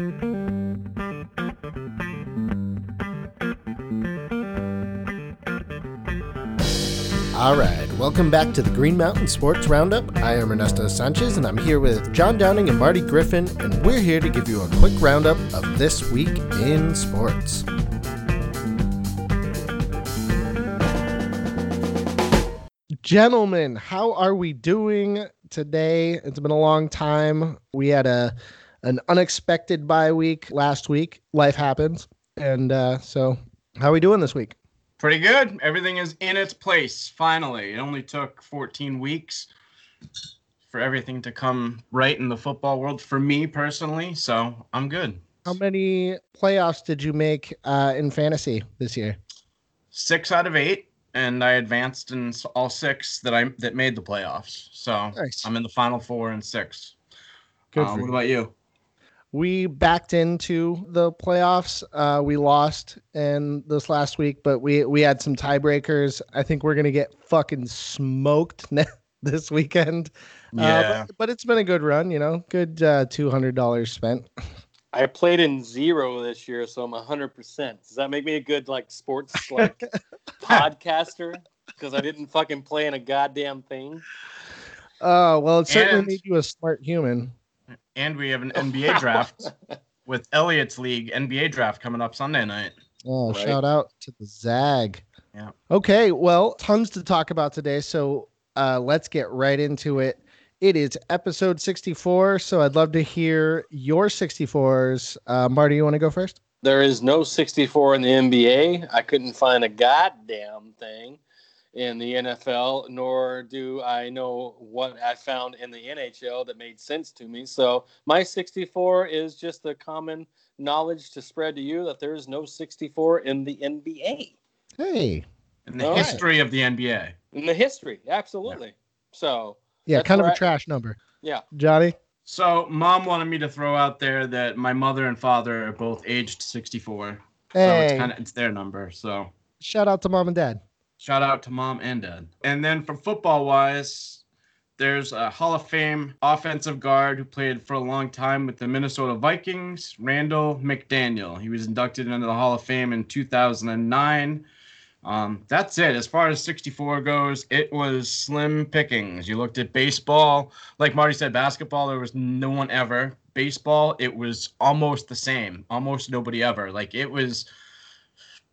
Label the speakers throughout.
Speaker 1: All right, welcome back to the Green Mountain Sports Roundup. I am Ernesto Sanchez, and I'm here with John Downing and Marty Griffin, and we're here to give you a quick roundup of this week in sports. Gentlemen, how are we doing today? It's been a long time. We had a an unexpected bye week last week. Life happens, and uh, so how are we doing this week?
Speaker 2: Pretty good. Everything is in its place finally. It only took 14 weeks for everything to come right in the football world for me personally. So I'm good.
Speaker 1: How many playoffs did you make uh, in fantasy this year?
Speaker 2: Six out of eight and I advanced in all six that I that made the playoffs. So nice. I'm in the final four and six. Good. Uh, what about you?
Speaker 1: We backed into the playoffs. Uh, we lost in this last week, but we we had some tiebreakers. I think we're gonna get fucking smoked this weekend. Uh, yeah, uh, but, but, it's been a good run. You know, good uh, two hundred dollars spent.
Speaker 3: I played in zero this year, so I'm hundred percent. Does that make me a good like sports like podcaster? Because I didn't fucking play in a goddamn thing.
Speaker 1: Oh uh, well, it certainly and, made you a smart human.
Speaker 2: And we have an NBA draft with Elliot's League NBA draft coming up Sunday night.
Speaker 1: Oh, right? shout out to the Zag. Yeah. Okay, well, tons to talk about today, so uh, let's get right into it. It is episode 64, so I'd love to hear your 64s. Uh, Marty, you want to go first?
Speaker 3: There is no 64 in the NBA. I couldn't find a goddamn thing in the NFL, nor do I know what I found in the NHL that made sense to me. So my 64 is just the common knowledge to spread to you that there is no 64 in the NBA.
Speaker 1: Hey.
Speaker 2: In the All history right. of the NBA.
Speaker 3: In the history, absolutely. Yeah. So
Speaker 1: yeah, kind of a trash number.
Speaker 3: Yeah.
Speaker 1: Johnny?
Speaker 2: So, mom wanted me to throw out there that my mother and father are both aged 64. Hey. So it's kind of it's their number. So,
Speaker 1: shout out to mom and dad.
Speaker 2: Shout out to mom and dad. And then for football wise, there's a Hall of Fame offensive guard who played for a long time with the Minnesota Vikings, Randall McDaniel. He was inducted into the Hall of Fame in 2009. Um, that's it. As far as 64 goes, it was slim pickings. You looked at baseball, like Marty said, basketball, there was no one ever. Baseball, it was almost the same. Almost nobody ever. Like it was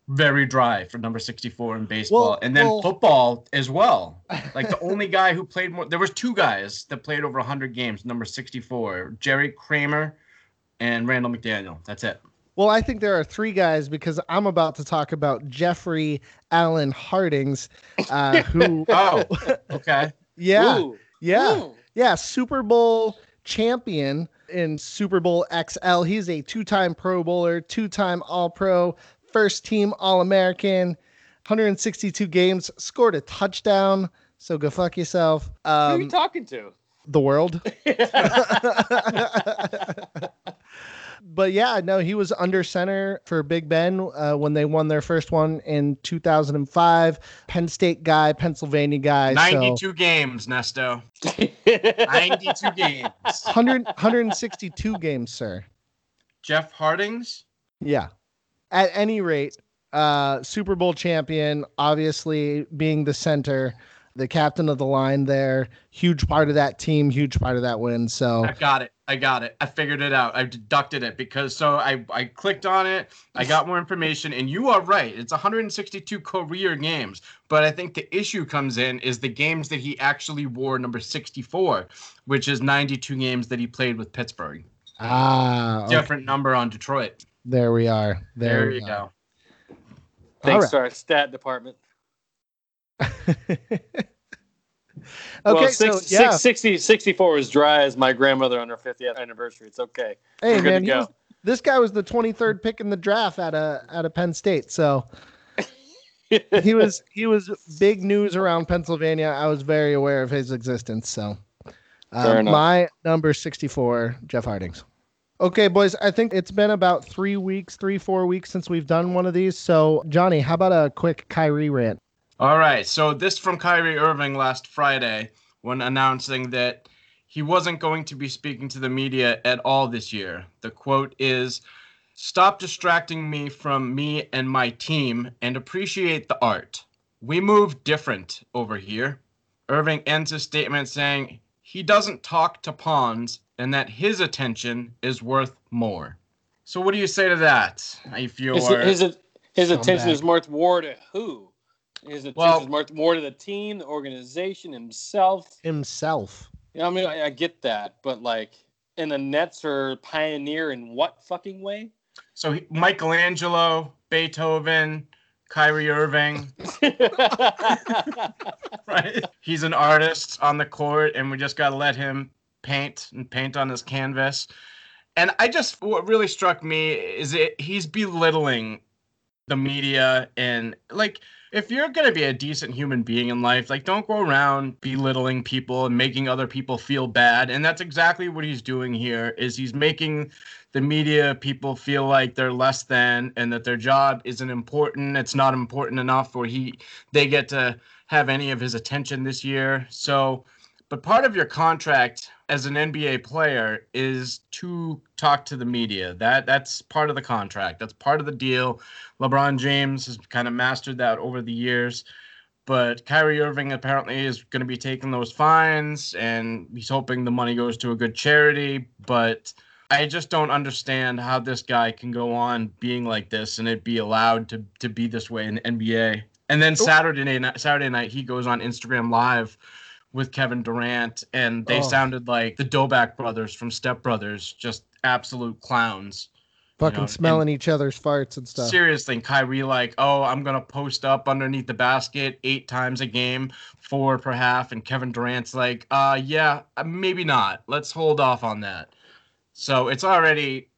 Speaker 2: very dry for number 64 in baseball. Well, and then well, football as well. Like the only guy who played more, there was two guys that played over 100 games, number 64, Jerry Kramer and Randall McDaniel. That's it.
Speaker 1: Well, I think there are three guys because I'm about to talk about Jeffrey Allen Hartings, uh, who.
Speaker 2: oh, okay.
Speaker 1: Yeah, Ooh. yeah, Ooh. yeah. Super Bowl champion in Super Bowl XL. He's a two-time Pro Bowler, two-time All-Pro, first-team All-American, 162 games, scored a touchdown. So go fuck yourself.
Speaker 3: Um, Who are you um, talking to?
Speaker 1: The world. but yeah, no, he was under center for Big Ben uh, when they won their first one in 2005. Penn State guy, Pennsylvania guy.
Speaker 2: 92 so. games, Nesto. 92 games.
Speaker 1: 100, 162 games, sir.
Speaker 2: Jeff Hartings?
Speaker 1: Yeah. At any rate, uh, Super Bowl champion, obviously being the center the captain of the line there. Huge part of that team, huge part of that win. So
Speaker 2: I got it. I got it. I figured it out. I deducted it because so I I clicked on it. I got more information, and you are right. It's 162 career games, but I think the issue comes in is the games that he actually wore number 64, which is 92 games that he played with Pittsburgh.
Speaker 1: Ah,
Speaker 2: okay. different number on Detroit.
Speaker 1: There we are. There,
Speaker 2: there you are. go.
Speaker 3: Thanks right. to our stat department.
Speaker 1: okay,
Speaker 3: well, six, so, yeah. Six, 60, 64 is dry as my grandmother on her 50th anniversary. It's okay.
Speaker 1: Hey, man, was, this guy was the 23rd pick in the draft at a at a Penn State, so he was he was big news around Pennsylvania. I was very aware of his existence. So, um, my number 64, Jeff Hartings. Okay, boys, I think it's been about three weeks, three, four weeks since we've done one of these. So, Johnny, how about a quick Kyrie rant?
Speaker 2: All right. So this from Kyrie Irving last Friday when announcing that he wasn't going to be speaking to the media at all this year. The quote is Stop distracting me from me and my team and appreciate the art. We move different over here. Irving ends his statement saying he doesn't talk to pawns and that his attention is worth more. So, what do you say to that? If you
Speaker 3: His,
Speaker 2: are,
Speaker 3: his, his
Speaker 1: Scumbag.
Speaker 3: attention is more more to who? His attention
Speaker 2: Well-
Speaker 3: is more, more to the team, the organization, himself.
Speaker 1: Himself.
Speaker 3: You know, I mean, I, I get that, but like, and the Nets are pioneer in what fucking way?
Speaker 2: so he, Michelangelo, Beethoven, Kyrie Irving, right? He's an artist on the court, and we just got to let him paint and paint on his canvas. And I just, what really struck me is it he's belittling the media and like if you're going to be a decent human being in life like don't go around belittling people and making other people feel bad. And that's exactly what he's doing here is he's making the media people feel like they're less than and that their job isn't important. It's not important enough or he they get to have any of his attention this year. So but part of your contract as an NBA player is to talk to the media. That that's part of the contract. That's part of the deal. LeBron James has kind of mastered that over the years. But Kyrie Irving apparently is going to be taking those fines and he's hoping the money goes to a good charity, but I just don't understand how this guy can go on being like this and it be allowed to to be this way in the NBA. And then Saturday night Saturday night he goes on Instagram live with Kevin Durant, and they
Speaker 1: Oh.
Speaker 2: sounded like the Doback brothers from Step Brothers, just absolute clowns.
Speaker 1: Fucking
Speaker 2: know,
Speaker 1: smelling each other's farts and stuff.
Speaker 2: Seriously, and Kyrie like, oh, I'm gonna post up underneath the basket eight times a game, four per half, and Kevin Durant's like, uh, yeah, uh, maybe not. Let's hold off on that. So it's already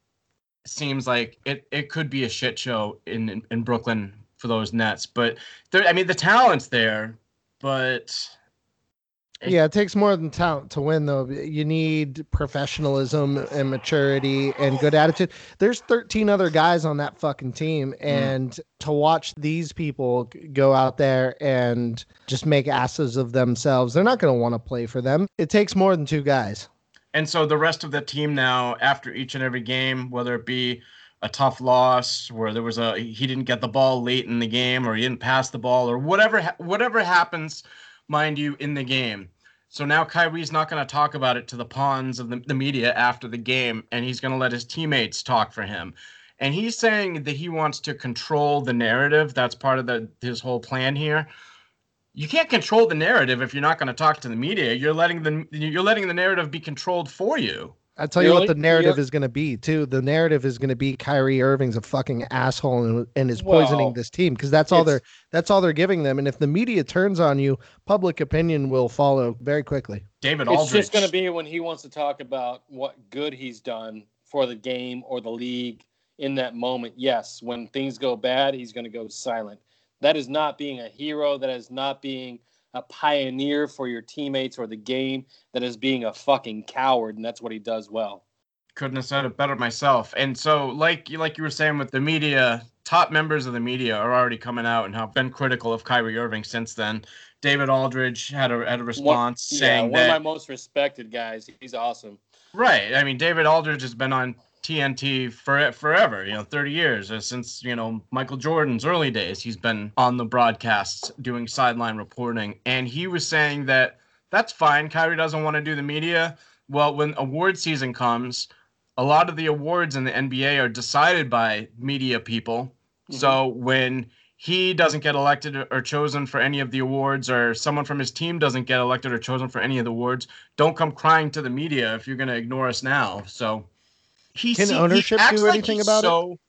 Speaker 2: seems like it it could be a shit show in in, in Brooklyn for those Nets, but there, I mean, the talent's there, but
Speaker 1: Yeah, it takes more than talent to win, though. You need professionalism and maturity and good attitude. There's 13 other guys on that fucking team, mm-hmm. and to watch these people go out there and just make asses of themselves, they're not going to want to play for them. It takes more than two guys.
Speaker 2: And so the rest of the team now, after each and every game, whether it be a tough loss where there was a he didn't get the ball late in the game or he didn't pass the ball or whatever whatever happens, mind you, in the game. So now Kyrie's not going to talk about it to the pawns of the, the media after the game, and he's going to let his teammates talk for him. And he's saying that he wants to control the narrative. That's part of the his whole plan here you can't control the narrative if you're not going to talk to the media. You're letting the you're letting the narrative be controlled for you.
Speaker 1: I tell you
Speaker 3: Really?
Speaker 1: what, the narrative
Speaker 3: Yeah.
Speaker 1: is going to be too. The narrative is going to be Kyrie Irving's a fucking asshole and, and is poisoning
Speaker 3: Well,
Speaker 1: this team because that's all they're that's all they're giving them. And if the media turns on you, public opinion will follow very quickly.
Speaker 2: David Aldridge.
Speaker 3: It's just going to be when he wants to talk about what good he's done for the game or the league in that moment. Yes, when things go bad, he's going to go silent. That is not being a hero. That is not being a pioneer for your teammates or the game. That is being a fucking coward, and that's what he does well.
Speaker 2: couldn't have said it better myself. And so, like you like you were saying with the media, top members of the media are already coming out and have been critical of Kyrie Irving since then. David Aldridge had a had a response
Speaker 3: yeah,
Speaker 2: saying
Speaker 3: one of my most respected guys. He's awesome.
Speaker 2: right. I mean, David Aldridge has been on TNT for forever. You know, thirty years uh, since you know Michael Jordan's early days. He's been on the broadcasts doing sideline reporting, and he was saying that that's fine. Kyrie doesn't want to do the media. Well, when award season comes, a lot of the awards in the NBA are decided by media people. So when he doesn't get elected or chosen for any of the awards, or someone from his team doesn't get elected or chosen for any of the awards, don't come crying to the media if you're going to ignore us now. So he
Speaker 1: Can
Speaker 2: see- he
Speaker 1: ownership
Speaker 2: acts
Speaker 1: do anything about it?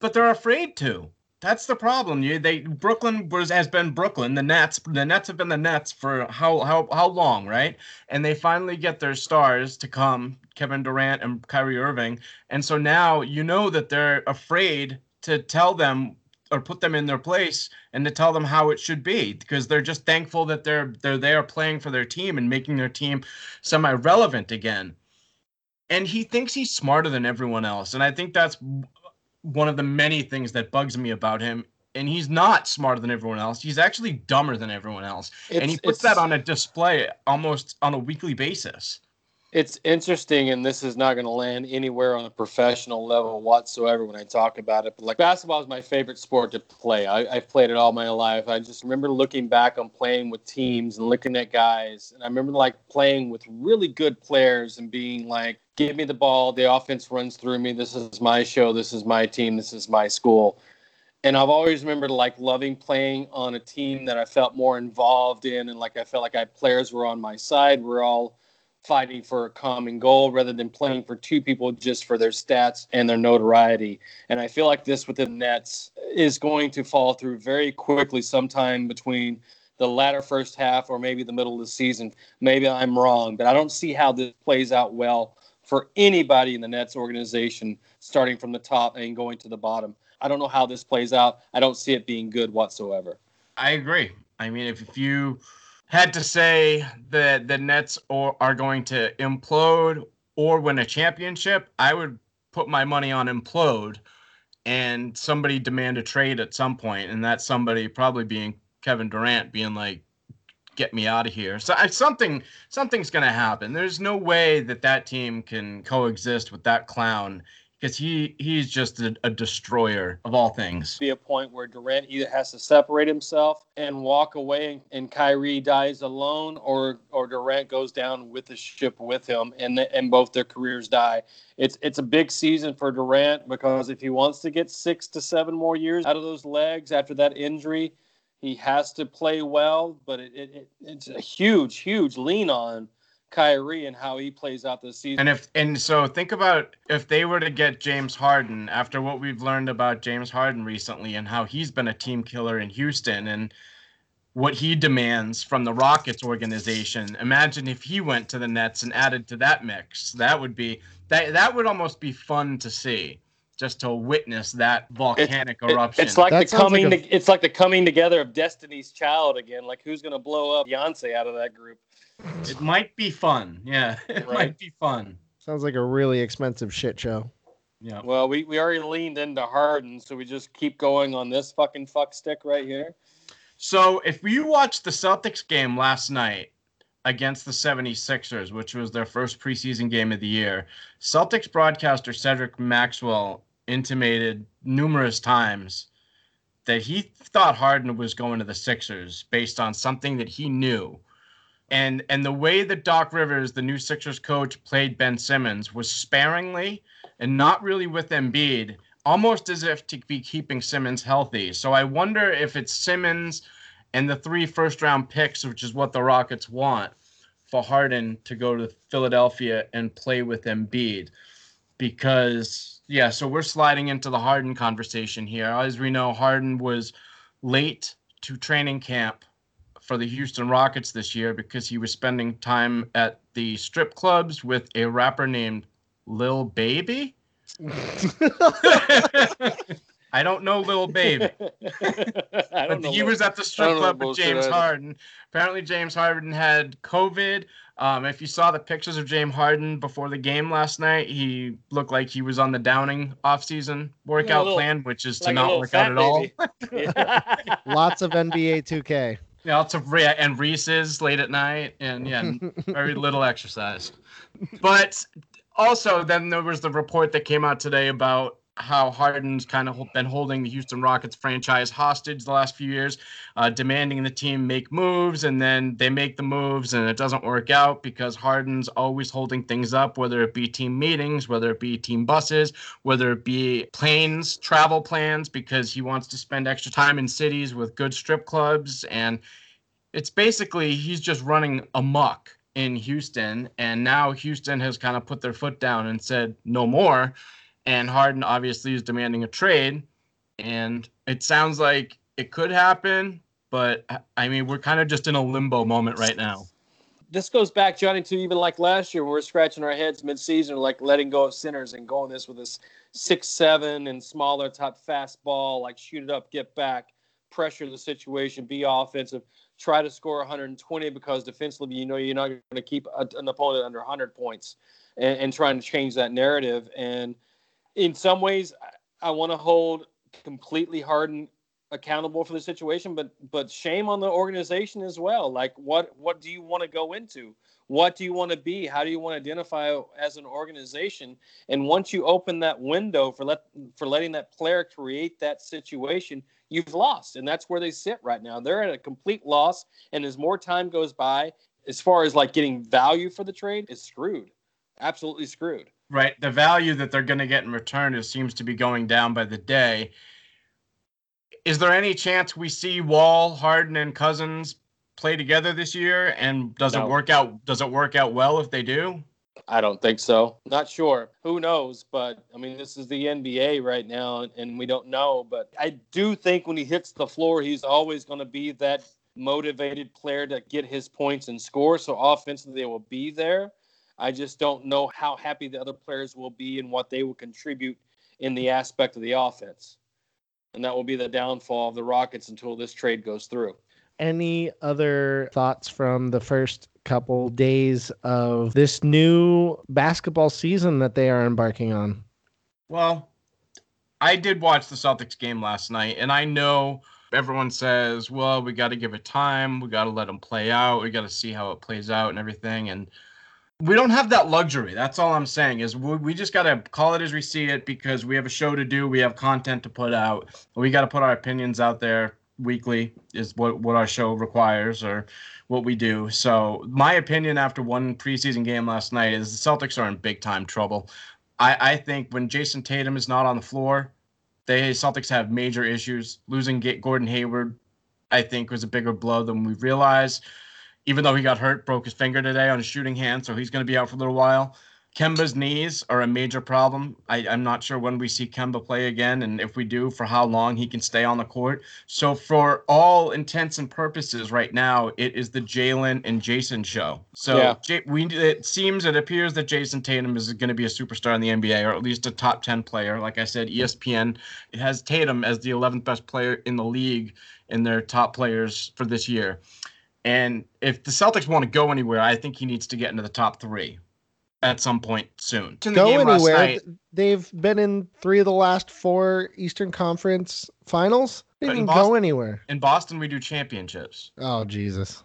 Speaker 2: But they're afraid to. That's the problem. You they Brooklyn was has been Brooklyn. The Nets, the Nets have been the Nets for how how how long, right? And they finally get their stars to come, Kevin Durant and Kyrie Irving. And so now you know that they're afraid to tell them or put them in their place and to tell them how it should be because they're just thankful that they're they're there playing for their team and making their team semi-relevant again. And he thinks he's smarter than everyone else. And I think that's one of the many things that bugs me about him. And he's not smarter than everyone else. He's actually dumber than everyone else. and he puts that on a display almost on a weekly basis.
Speaker 3: It's interesting, and this is not going to land anywhere on a professional level whatsoever when I talk about it. But like basketball is my favorite sport to play. I, have played it all my life. I just remember looking back on playing with teams and looking at guys, and I remember like playing with really good players and being like, "Give me the ball. The offense runs through me. This is my show. This is my team. This is my school." And I've always remembered like loving playing on a team that I felt more involved in, and like I felt like I players were on my side. We're all fighting for a common goal rather than playing for two people just for their stats and their notoriety. And I feel like this with the Nets is going to fall through very quickly sometime between the latter first half or maybe the middle of the season. Maybe I'm wrong, but I don't see how this plays out well for anybody in the Nets organization starting from the top and going to the bottom. I don't know how this plays out. I don't see it being good whatsoever.
Speaker 2: I agree. I mean, if, if you had to say that the Nets or, are going to implode or win a championship, I would put my money on implode and somebody demand a trade at some point, and that somebody probably being Kevin Durant, being like, "Get me out of here." So something something's going to happen. There's no way that that team can coexist with that clown because he he's just a, a, destroyer of all things.
Speaker 3: Be a point where Durant either has to separate himself and walk away, and Kyrie dies alone, or or Durant goes down with the ship with him, and the, and both their careers die. It's it's a big season for Durant because if he wants to get six to seven more years out of those legs after that injury, he has to play well. But it, it, it it's a huge huge lean on Kyrie and how he plays out this season.
Speaker 2: And if and so think about if they were to get James Harden after what we've learned about James Harden recently and how he's been a team killer in Houston and what he demands from the Rockets organization. Imagine if he went to the Nets and added to that mix. That would be that that would almost be fun to see. Just to witness that volcanic
Speaker 3: it,
Speaker 2: eruption.
Speaker 3: It's like that the coming. Like a... it's like the coming together of Destiny's Child again. Like who's going to blow up Beyonce out of that group?
Speaker 2: It might be fun. Yeah, it right. might be fun.
Speaker 1: Sounds like a really expensive shit show.
Speaker 3: Yeah. Well, we, we already leaned into Harden, so we just keep going on this fucking fuck stick right here.
Speaker 2: So if you watched the Celtics game last night against the 76ers, which was their first preseason game of the year, Celtics broadcaster Cedric Maxwell intimated numerous times that he thought Harden was going to the Sixers based on something that he knew and and the way that Doc Rivers, the new Sixers coach, played Ben Simmons was sparingly and not really with Embiid, almost as if to be keeping Simmons healthy. So I wonder if it's Simmons and the three first round picks, which is what the Rockets want, for Harden to go to Philadelphia and play with Embiid. Because yeah, so we're sliding into the Harden conversation here. As we know, Harden was late to training camp for the Houston Rockets this year because he was spending time at the strip clubs with a rapper named Lil Baby. I don't know Lil Baby. I don't know he was at the strip club with James Harden. Apparently, James Harden had COVID. Um, if you saw the pictures of James Harden before the game last night, he looked like he was on the downing offseason workout little, plan, which is to like not work out at all.
Speaker 1: Lots of NBA 2K.
Speaker 2: Yeah, lots of re- and Reese's late at night, and yeah, very little exercise. But also, then there was the report that came out today about how Harden's kind of been holding the Houston Rockets franchise hostage the last few years, uh, demanding the team make moves, and then they make the moves and it doesn't work out because Harden's always holding things up, whether it be team meetings, whether it be team buses, whether it be planes, travel plans, because he wants to spend extra time in cities with good strip clubs. And it's basically he's just running amok in Houston. And now Houston has kind of put their foot down and said, no more and Harden obviously is demanding a trade. And it sounds like it could happen, but I mean, we're kind of just in a limbo moment right now.
Speaker 3: This goes back, Johnny, to even like last year, when we are scratching our heads mid-season, like letting go of centers and going this with this six-seven and smaller type fastball, like shoot it up, get back, pressure the situation, be offensive, try to score 120 because defensively, you know, you're not going to keep an opponent under 100 points, and, and trying to change that narrative and – in some ways, I, want to hold completely Harden accountable for the situation, but but shame on the organization as well. Like, what what do you want to go into? What do you want to be? How do you want to identify as an organization? And once you open that window for let for letting that player create that situation, you've lost, and that's where they sit right now. They're at a complete loss, and as more time goes by, as far as like getting value for the trade, is screwed, absolutely screwed.
Speaker 2: Right, the value that they're going to get in return is seems to be going down by the day. Is there any chance we see Wall, Harden, and Cousins play together this year? And does no. it work out? Does it work out well if they do?
Speaker 3: I don't think so. Not sure. Who knows? But I mean, this is the NBA right now, and we don't know. But I do think when he hits the floor, he's always going to be that motivated player to get his points and score. So offensively, they will be there. I just don't know how happy the other players will be and what they will contribute in the aspect of the offense. And that will be the downfall of the Rockets until this trade goes through
Speaker 1: any other thoughts from the first couple days of this new basketball season that they are embarking on?
Speaker 2: Well, I did watch the Celtics game last night, and I know everyone says, well, we got to give it time. We got to let them play out. We got to see how it plays out and everything. And we don't have that luxury. That's all I'm saying is we, we just got to call it as we see it because we have a show to do. We have content to put out. We got to put our opinions out there weekly is what what our show requires or what we do. So my opinion after one preseason game last night is the Celtics are in big time trouble. I, I think when Jayson Tatum is not on the floor, they Celtics have major issues. Losing Gordon Hayward, I think, was a bigger blow than we realized. Even though he got hurt, broke his finger today on his shooting hand, so he's going to be out for a little while. Kemba's knees are a major problem. I, am not sure when we see Kemba play again, and if we do, for how long he can stay on the court. So, for all intents and purposes, right now, it is the Jaylen and Jayson show. So, yeah. J- we it seems it appears that Jayson Tatum is going to be a superstar in the NBA, or at least a top 10 player. Like I said, ESPN has Tatum as the 11th best player in the league in their top players for this year. And if the Celtics want to go anywhere, I think he needs to get into the top three at some point soon.
Speaker 1: Go anywhere. Night, They've been in three of the last four Eastern Conference finals. They didn't Boston, go anywhere.
Speaker 2: In Boston, we do championships.
Speaker 1: Oh Jesus!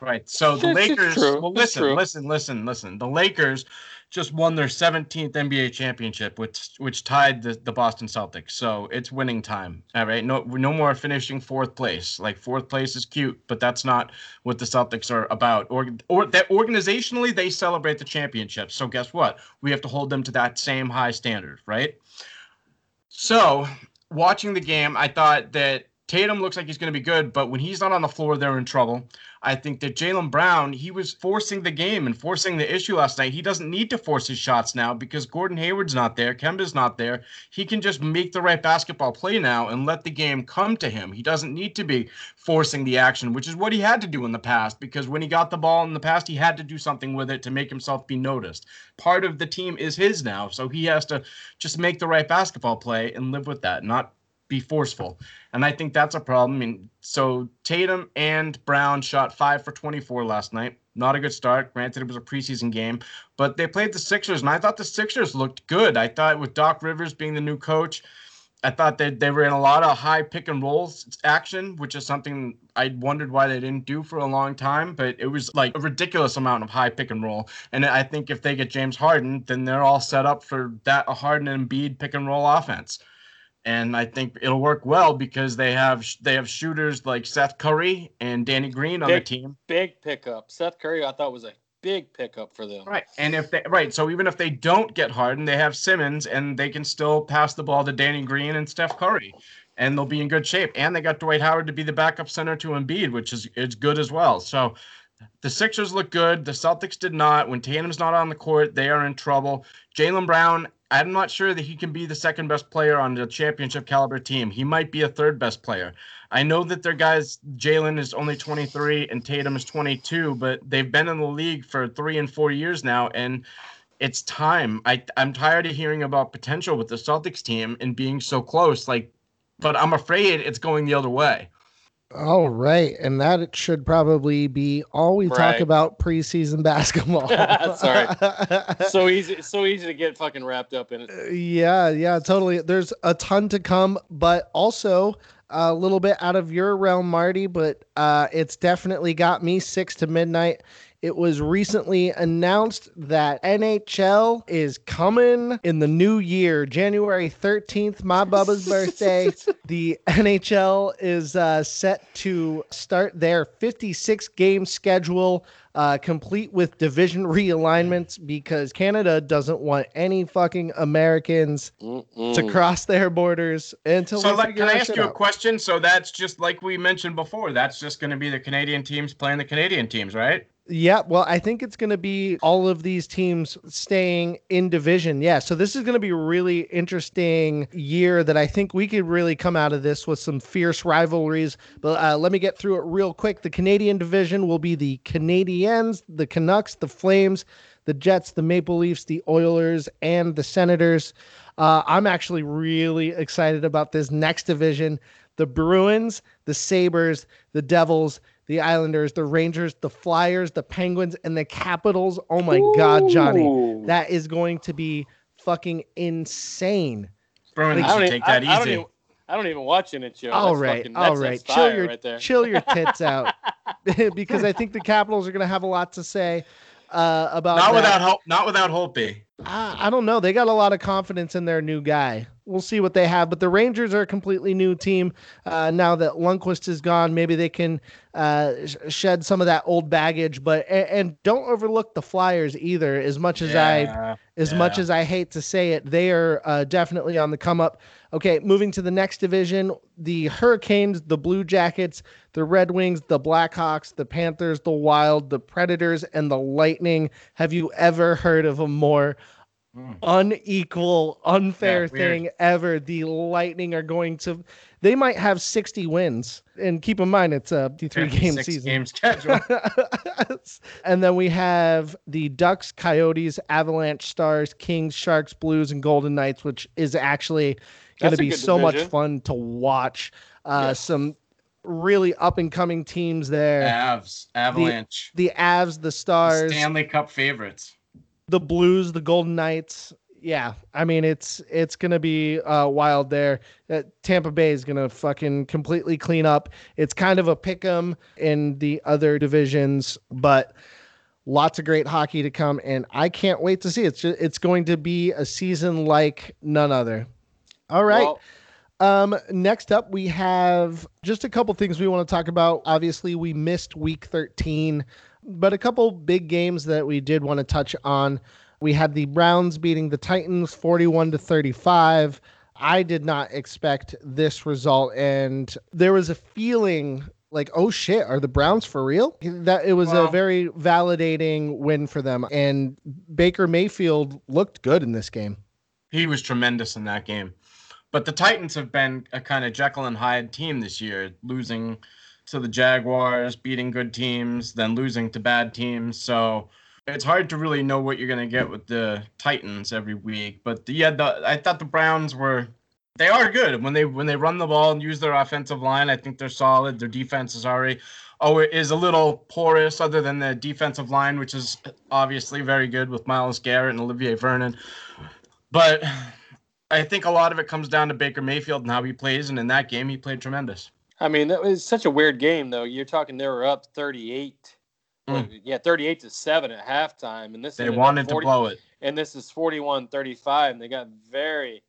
Speaker 2: Right. So the Lakers. Well, listen, listen, listen, listen. The Lakers just won their 17th NBA championship, which which tied the, the Boston Celtics. So it's winning time. All right. No no more finishing fourth place. Like fourth place is cute, but that's not what the Celtics are about. Or or that organizationally they celebrate the championship. So guess what? We have to hold them to that same high standard, right? So watching the game, I thought that Tatum looks like he's going to be good, but when he's not on the floor, they're in trouble. I think that Jaylen Brown, he was forcing the game and forcing the issue last night. He doesn't need to force his shots now because Gordon Hayward's not there, Kemba's not there. He can just make the right basketball play now and let the game come to him. He doesn't need to be forcing the action, which is what he had to do in the past because when he got the ball in the past, he had to do something with it to make himself be noticed. Part of the team is his now, so he has to just make the right basketball play and live with that, not be forceful. And I think that's a problem. And so Tatum and Brown shot five for 24 last night. Not a good start. Granted, it was a preseason game, but they played the Sixers, and I thought the Sixers looked good. I thought with Doc Rivers being the new coach, I thought that they were in a lot of high pick and rolls action, which is something I wondered why they didn't do for a long time. But it was like a ridiculous amount of high pick and roll. And I think if they get James Harden, then they're all set up for that Harden and Embiid pick and roll offense and I think it'll work well because they have they have shooters like Seth Curry and Danny Green on
Speaker 3: big,
Speaker 2: the team.
Speaker 3: Big pickup. Seth Curry, I thought was a big pickup for them.
Speaker 2: Right, and if they right, so even if they don't get Harden, they have Simmons, and they can still pass the ball to Danny Green and Steph Curry, and they'll be in good shape. And they got Dwight Howard to be the backup center to Embiid, which is is good as well. So. The Sixers look good. The Celtics did not. When Tatum's not on the court, they are in trouble. Jaylen Brown I'm not sure that he can be the second best player on the championship caliber team. He might be a third best player. I know that their guys, Jaylen is only 23 and Tatum is 22, but they've been in the league for three and four years now, and it's time. I I'm tired of hearing about potential with the Celtics team and being so close. Like, but I'm afraid it's going the other way.
Speaker 1: All right, and that should probably be all we talk about preseason basketball.
Speaker 3: Sorry. so easy, so easy to get fucking wrapped up in it.
Speaker 1: yeah, yeah, totally. There's a ton to come, but also a little bit out of your realm, Marty. But uh, it's definitely got me six to midnight. It was recently announced that NHL is coming in the new year, January 13th, my Bubba's birthday. The NHL is uh, set to start their 56 game schedule, uh, complete with division realignments because Canada doesn't want any fucking Americans to
Speaker 3: Mm-mm.
Speaker 1: cross their borders until
Speaker 2: So,
Speaker 1: we
Speaker 2: like,
Speaker 1: figure
Speaker 2: can I ask
Speaker 1: shit
Speaker 2: you a question? So that's just like we mentioned before. That's just going to be the Canadian teams playing the Canadian teams, right?
Speaker 1: Yeah, well, I think it's going to be all of these teams staying in division. Yeah, so this is going to be a really interesting year that I think we could really come out of this with some fierce rivalries. But uh, let me get through it real quick. The Canadian division will be the Canadiens, the Canucks, the Flames, the Jets, the Maple Leafs, the Oilers, and the Senators. Uh, I'm actually really excited about this next division. The Bruins, the Sabres, the Devils, the Islanders, the Rangers, the Flyers, the Penguins, and the Capitals. Oh my God, Johnny. That is going to be fucking insane.
Speaker 2: Bruins
Speaker 3: I don't,
Speaker 2: should take
Speaker 3: I,
Speaker 2: that
Speaker 3: I don't
Speaker 2: easy.
Speaker 3: even, I don't even watch NHL.
Speaker 1: all
Speaker 3: That's
Speaker 1: right,
Speaker 3: fucking-
Speaker 1: all
Speaker 3: that's-
Speaker 1: right.
Speaker 3: that's
Speaker 1: Chill your
Speaker 3: right there.
Speaker 1: chill your tits out, because I think the Capitals are going to have a lot to say uh, about
Speaker 2: Not
Speaker 1: that.
Speaker 2: without Hol- not without Holtby.
Speaker 1: I, I don't know. They got a lot of confidence in their new guy. We'll see what they have. But the Rangers are a completely new team uh, now that Lundqvist is gone. Maybe they can uh, sh- shed some of that old baggage. But and, and don't overlook the Flyers either. As much as I
Speaker 2: Yeah,
Speaker 1: as much as I hate to say it, they are uh, definitely on the come up. Okay, moving to the next division the Hurricanes, the Blue Jackets, the Red Wings, the Blackhawks, the Panthers, the Wild, the Predators, and the Lightning. Have you ever heard of a more
Speaker 2: Mm.
Speaker 1: unequal, unfair
Speaker 2: Yeah,
Speaker 1: thing ever? The Lightning are going to, they might have 60 wins. And keep in mind, it's a 53 game season.
Speaker 2: game schedule.
Speaker 1: and then we have the Ducks, Coyotes, Avalanche, Stars, Kings, Sharks, Blues, and Golden Knights, which is actually going to be so much fun to watch. Uh,
Speaker 3: Yes.
Speaker 1: Some really up and coming teams there.
Speaker 2: Avs, Avalanche,
Speaker 1: The Avs, the
Speaker 2: the
Speaker 1: Stars,
Speaker 2: Stanley Cup favorites.
Speaker 1: The Blues, the Golden Knights. Yeah, I mean it's it's gonna be uh, wild there. Uh, Tampa Bay is gonna fucking completely clean up. It's kind of a pick 'em in the other divisions, but lots of great hockey to come, and I can't wait to see it. It's ju- it's going to be a season like none other. All right.
Speaker 3: Well,
Speaker 1: Um, next up, we have just a couple things we want to talk about. Obviously, we missed week 13, but a couple big games that we did want to touch on. We had the Browns beating the Titans 41 to 35. I did not expect this result, and there was a feeling like, oh shit, are the Browns for real? That it was a very validating win for them, and Baker Mayfield looked good in this game.
Speaker 2: He was tremendous in that game. But the Titans have been a kind of Jekyll and Hyde team this year, losing to the Jaguars, beating good teams, then losing to bad teams. So it's hard to really know what you're going to get with the Titans every week. But the, yeah, the, I thought the Browns were they are good when they when they run the ball and use their offensive line. I think they're solid. Their defense is already oh it is a little porous other than the defensive line, which is obviously very good with Myles Garrett and Olivier Vernon. But I think a lot of it comes down to Baker Mayfield and how he plays, and in that game he played tremendous.
Speaker 3: I mean, that was such a weird game, though. You're talking they were up 38.
Speaker 2: Mm.
Speaker 3: Yeah, 38 to 7 at halftime. And this
Speaker 2: They
Speaker 3: ended up
Speaker 2: wanted to blow it.
Speaker 3: and this is 41 35 and they got very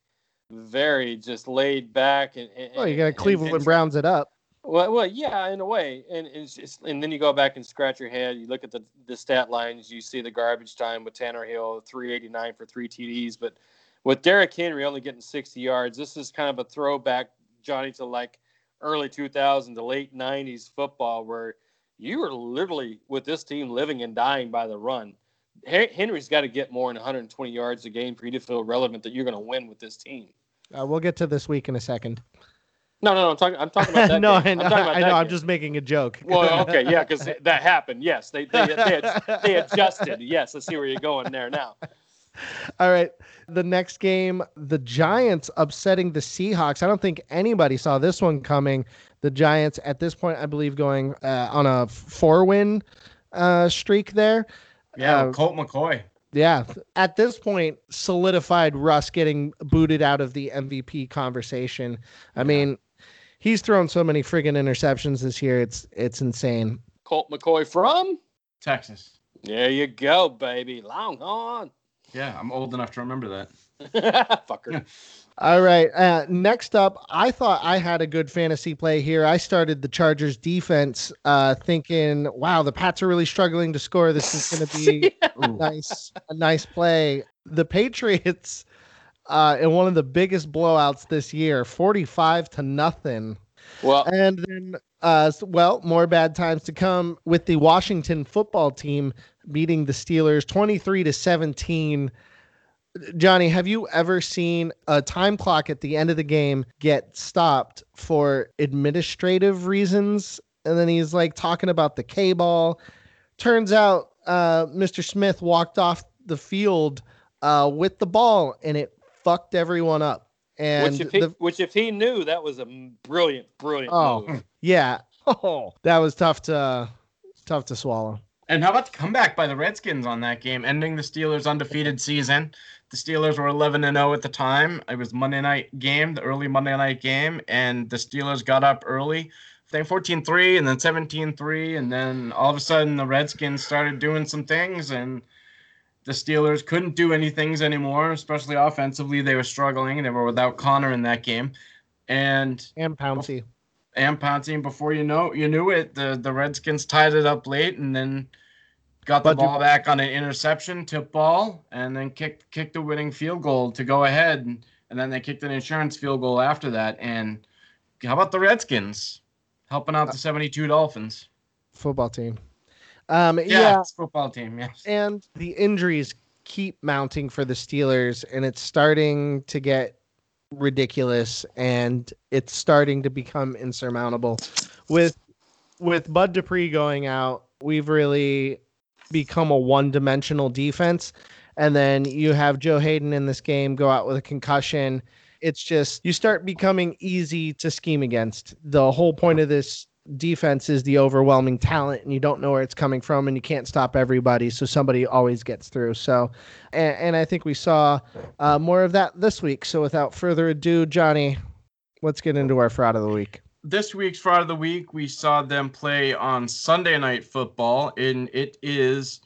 Speaker 3: very just laid back and, and
Speaker 1: Well, you got
Speaker 3: and-
Speaker 1: Cleveland
Speaker 3: and-
Speaker 1: Browns it up.
Speaker 3: well, well yeah in a way and it's just, and then you go back and scratch your head you look at the, the stat lines you see the garbage time with Tannehill 389 for three TDs but with Derrick Henry only getting 60 yards this is kind of a throwback Johnny to like early 2000 to late 90s football where you were literally with this team living and dying by the run Henry's got to get more than 120 yards a game for you to feel relevant that you're going to win with this team.
Speaker 1: Uh, we'll get to this week in a second.
Speaker 3: No, no, no I'm talking. I'm talking about that.
Speaker 1: no,
Speaker 3: game.
Speaker 1: I know.
Speaker 3: I'm talking about
Speaker 1: I
Speaker 3: that
Speaker 1: know. I'm just making a joke.
Speaker 3: Well, okay, yeah, because that happened. Yes, they they, they, they adjusted. Yes, I see where you're going there now.
Speaker 1: All right. The next game, the Giants upsetting the Seahawks. I don't think anybody saw this one coming. The Giants at this point, I believe, going uh, on a four win uh, streak there.
Speaker 2: Yeah,
Speaker 1: Uh,
Speaker 2: Colt McCoy.
Speaker 1: Yeah, at this point, solidified Russ getting booted out of the MVP conversation. I
Speaker 2: Yeah.
Speaker 1: mean, he's thrown so many friggin' interceptions this year. It's it's insane.
Speaker 3: Colt McCoy from?
Speaker 2: Texas.
Speaker 3: There you go, baby. Long Longhorn.
Speaker 2: Yeah, I'm old enough to remember that.
Speaker 3: Fucker.
Speaker 1: All right. Uh, next up, I thought I had a good fantasy play here. I started the Chargers defense, uh, thinking, "Wow, the Pats are really struggling to score. This is going to be
Speaker 2: Ooh.
Speaker 1: nice, a nice play." The Patriots, uh, in one of the biggest blowouts this year, forty-five to nothing.
Speaker 3: Well,
Speaker 1: And then, uh, well, more bad times to come with the Washington football team beating the Steelers 23 to 17. Johnny, have you ever seen a time clock at the end of the game get stopped for administrative reasons? And then he's like talking about the K ball. Turns out uh, Mr. Smith walked off the field uh, with the ball and it fucked everyone up. And
Speaker 3: which if, he,
Speaker 1: the,
Speaker 3: which if he knew, that was a brilliant, brilliant
Speaker 1: Oh.
Speaker 3: move.
Speaker 1: Yeah. Oh, that was tough to tough to swallow.
Speaker 2: And how about the comeback by the Redskins on that game, ending the Steelers' undefeated season? The Steelers were 11 and 0 at the time. It was Monday night game, the early Monday night game, and the Steelers got up early. I think 14-3 and then 17-3 and then all of a sudden the Redskins started doing some things and the Steelers couldn't do any things anymore, especially offensively. They were struggling. They were without Connor in that game. And
Speaker 1: And Pouncey.
Speaker 2: and Pouncey. Before you know, you knew it. The the Redskins tied it up late, and then got the
Speaker 1: But you-
Speaker 2: ball back on an interception, tip ball, and then kicked kicked the winning field goal to go ahead, and, and then they kicked an insurance field goal after that. And how about the Redskins helping out uh, the '72 Dolphins?
Speaker 1: Football team. Um,
Speaker 2: Yeah,
Speaker 1: yeah.
Speaker 2: football team. Yes.
Speaker 1: And the injuries keep mounting for the Steelers, and it's starting to get ridiculous and it's starting to become insurmountable. With with Bud Dupree going out, we've really become a one-dimensional defense. And then you have Joe Haden in this game go out with a concussion. It's just you start becoming easy to scheme against. The whole point of this defense is the overwhelming talent and you don't know where it's coming from and you can't stop everybody so somebody always gets through. So and, and i think we saw uh, more of that this week. So without further ado johnny let's get into our fraud of the week.
Speaker 2: This week's fraud of the week, we saw them play on Sunday Night Football, and it is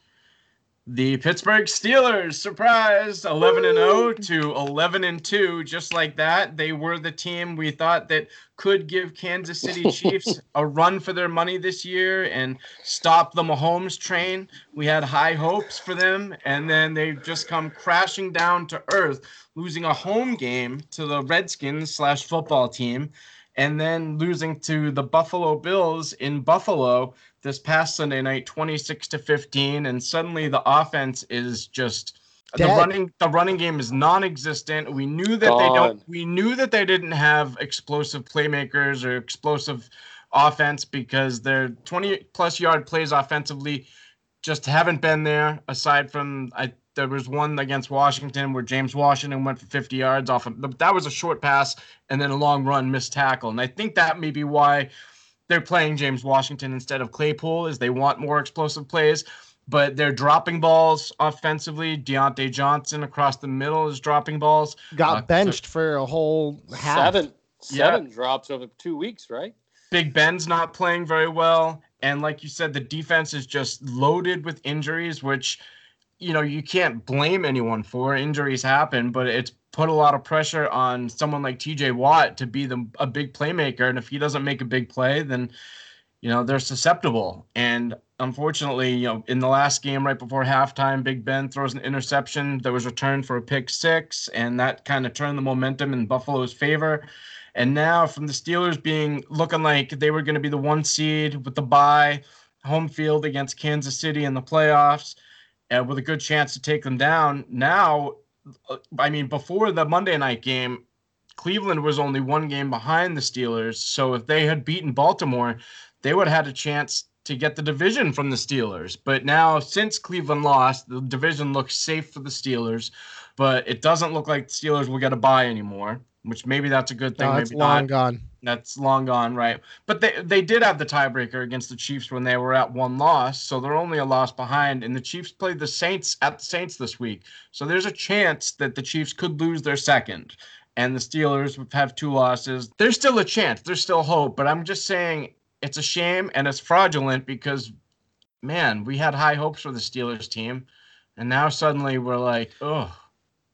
Speaker 2: the Pittsburgh Steelers. Surprise! 11 and 0 to 11 and 2, just like that. They were the team we thought that could give Kansas City Chiefs a run for their money this year and stop the Mahomes train. We had high hopes for them, and then they've just come crashing down to earth, losing a home game to the Redskins slash football team and then losing to the Buffalo Bills in Buffalo this past Sunday night 26 to 15 and suddenly the offense is just the running the running game is non-existent. We knew that they don't we knew that they didn't have explosive playmakers or explosive offense because their 20 plus yard plays offensively just haven't been there aside from I there was one against Washington where James Washington went for 50 yards off of that was a short pass and then a long run missed tackle. And I think that may be why they're playing James Washington instead of Claypool is they want more explosive plays. But they're dropping balls offensively. Diontae Johnson across the middle is dropping balls.
Speaker 1: got
Speaker 2: Uh,
Speaker 1: benched for a whole half
Speaker 3: Seven,
Speaker 2: Yeah.
Speaker 3: seven drops over two weeks, right?
Speaker 2: Big Ben's not playing very well. And like you said, the defense is just loaded with injuries, which, you know, you can't blame anyone for. Injuries happen, but it's put a lot of pressure on someone like TJ Watt to be the, a big playmaker. And if he doesn't make a big play, then, you know, they're susceptible. And unfortunately, you know, in the last game right before halftime, Big Ben throws an interception that was returned for a pick six, and that kind of turned the momentum in Buffalo's favor. And now from the Steelers being looking like they were going to be the one seed with the bye, home field against Kansas City in the playoffs, uh, with a good chance to take them down. Now, uh, I mean, before the Monday night game, Cleveland was only one game behind the Steelers. So if they had beaten Baltimore, they would have had a chance to get the division from the Steelers. But now, since Cleveland lost, the division looks safe for the Steelers. But it doesn't look like the Steelers will get a bye anymore, which maybe that's a good thing.
Speaker 1: no, it's
Speaker 2: maybe
Speaker 1: long
Speaker 2: not.
Speaker 1: gone
Speaker 2: That's long gone, right? But they they did have the tiebreaker against the Chiefs when they were at one loss, so they're only a loss behind. And the Chiefs played the Saints at the Saints this week, so there's a chance that the Chiefs could lose their second, and the Steelers have two losses. There's still a chance. There's still hope. But I'm just saying it's a shame and it's fraudulent because, man, we had high hopes for the Steelers team, and now suddenly we're like, oh.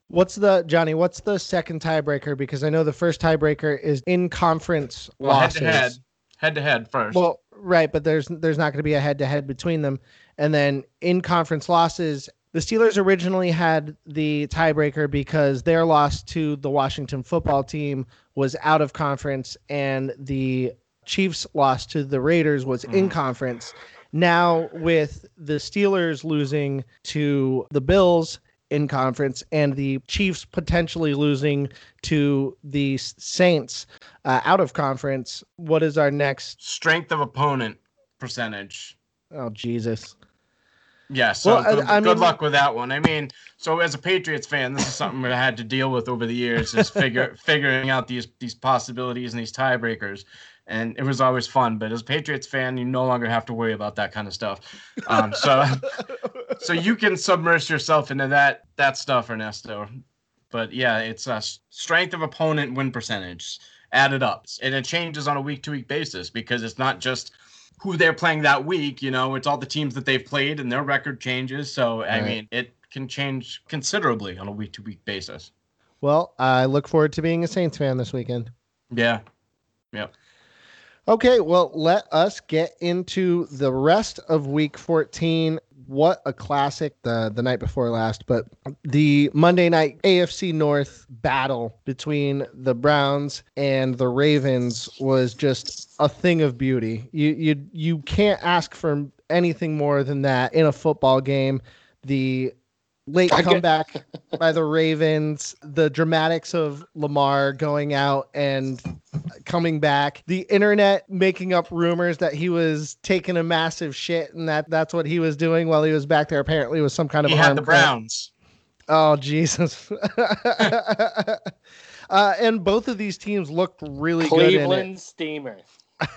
Speaker 1: What's the Johnny? What's the second tiebreaker? Because I know the first tiebreaker is in conference
Speaker 2: Well,
Speaker 1: losses.
Speaker 2: head to head, head to head first.
Speaker 1: Well, right, but there's there's not going to be a head to head between them. And then in conference losses, the Steelers originally had the tiebreaker because their loss to the Washington football team was out of conference, and the Chiefs' loss to the Raiders was in
Speaker 2: Mhm.
Speaker 1: conference. Now, with the Steelers losing to the Bills in conference and the Chiefs potentially losing to the Saints uh, out of conference, what is our next?
Speaker 2: Strength of opponent percentage.
Speaker 1: Oh, Jesus.
Speaker 2: Yeah, so
Speaker 1: Well,
Speaker 2: good,
Speaker 1: I
Speaker 2: good luck with that one. I mean, so as a Patriots fan, this is something I had to deal with over the years is figure figuring out these these possibilities and these tiebreakers. And it was always fun, but as a Patriots fan, you no longer have to worry about that kind of stuff. Um, so, so you can submerge yourself into that that stuff, Ernesto. But yeah, it's a strength of opponent win percentage added up, and it changes on a week to week basis because it's not just who they're playing that week. You know, it's all the teams that they've played and their record changes. So I mean, it can change considerably on a week to week basis.
Speaker 1: Well, I look forward to being a Saints fan this weekend.
Speaker 2: Yeah.
Speaker 1: Okay, well, let us get into the rest of week 14. What a classic the the night before last, but the Monday night AFC North battle between the Browns and the Ravens was just a thing of beauty. You you you can't ask for anything more than that in a football game. The late comeback by the Ravens, the dramatics of Lamar going out and coming back, the internet making up rumors that he was taking a massive shit and that that's what he was doing while he was back there. Apparently, was some kind of
Speaker 2: He
Speaker 1: arm
Speaker 2: had the
Speaker 1: cramp.
Speaker 2: Browns.
Speaker 1: Oh Jesus! uh, and both of these teams looked really good.
Speaker 3: Cleveland Steamer.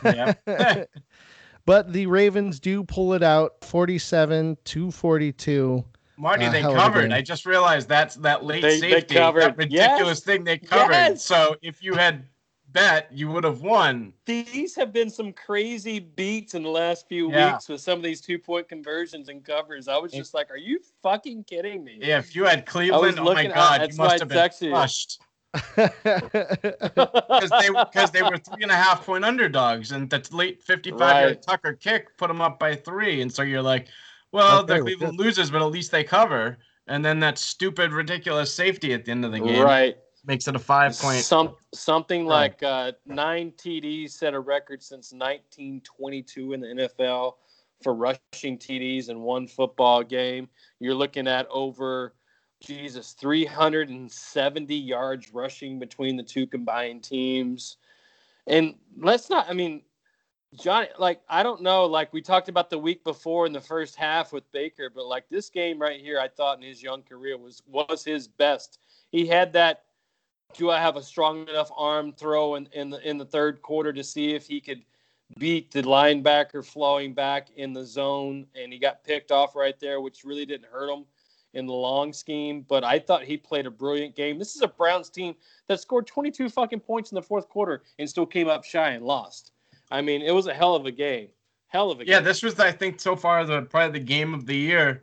Speaker 2: Yeah.
Speaker 1: good in it. but the Ravens do pull it out, forty-seven to forty-two.
Speaker 2: Marty,
Speaker 1: Uh,
Speaker 2: they
Speaker 1: hell of a
Speaker 2: covered. I just realized that's that late
Speaker 3: They- they
Speaker 2: safety,
Speaker 3: covered.
Speaker 2: that ridiculous
Speaker 3: Yes.
Speaker 2: thing they covered.
Speaker 3: Yes.
Speaker 2: So if you had bet, you would have won.
Speaker 3: These have been some crazy beats in the last few
Speaker 2: Yeah.
Speaker 3: weeks with some of these two point conversions and covers. I was just like, are you fucking kidding me?
Speaker 2: Yeah, if you had Cleveland, oh my God,
Speaker 3: that's
Speaker 2: you must
Speaker 3: why
Speaker 2: have
Speaker 3: I
Speaker 2: been
Speaker 3: texted
Speaker 2: crushed. because they because they were three and a half point underdogs, and that late fifty five yard
Speaker 3: Right.
Speaker 2: Tucker kick put them up by three, and so you're like, well,
Speaker 1: Okay,
Speaker 2: the
Speaker 1: well,
Speaker 2: Cleveland loses, but at least they cover, and then that stupid ridiculous safety at the end of the game
Speaker 3: right.
Speaker 2: makes it a five point.
Speaker 3: Some something
Speaker 2: Right.
Speaker 3: like uh, nine TDs set a record since 1922 in the NFL for rushing TDs in one football game. You're looking at over Jesus 370 yards rushing between the two combined teams. And let's not I mean Johnny like I don't know like we talked about the week before in the first half with Baker but like this game right here I thought in his young career was was his best. He had that do I have a strong enough arm throw in, in the in the third quarter to see if he could beat the linebacker flowing back in the zone and he got picked off right there which really didn't hurt him in the long scheme but I thought he played a brilliant game. This is a Browns team that scored 22 fucking points in the fourth quarter and still came up shy and lost. I mean, it was a hell of a game. Hell of a game.
Speaker 2: Yeah,
Speaker 3: game.
Speaker 2: this was I think so far the probably the game of the year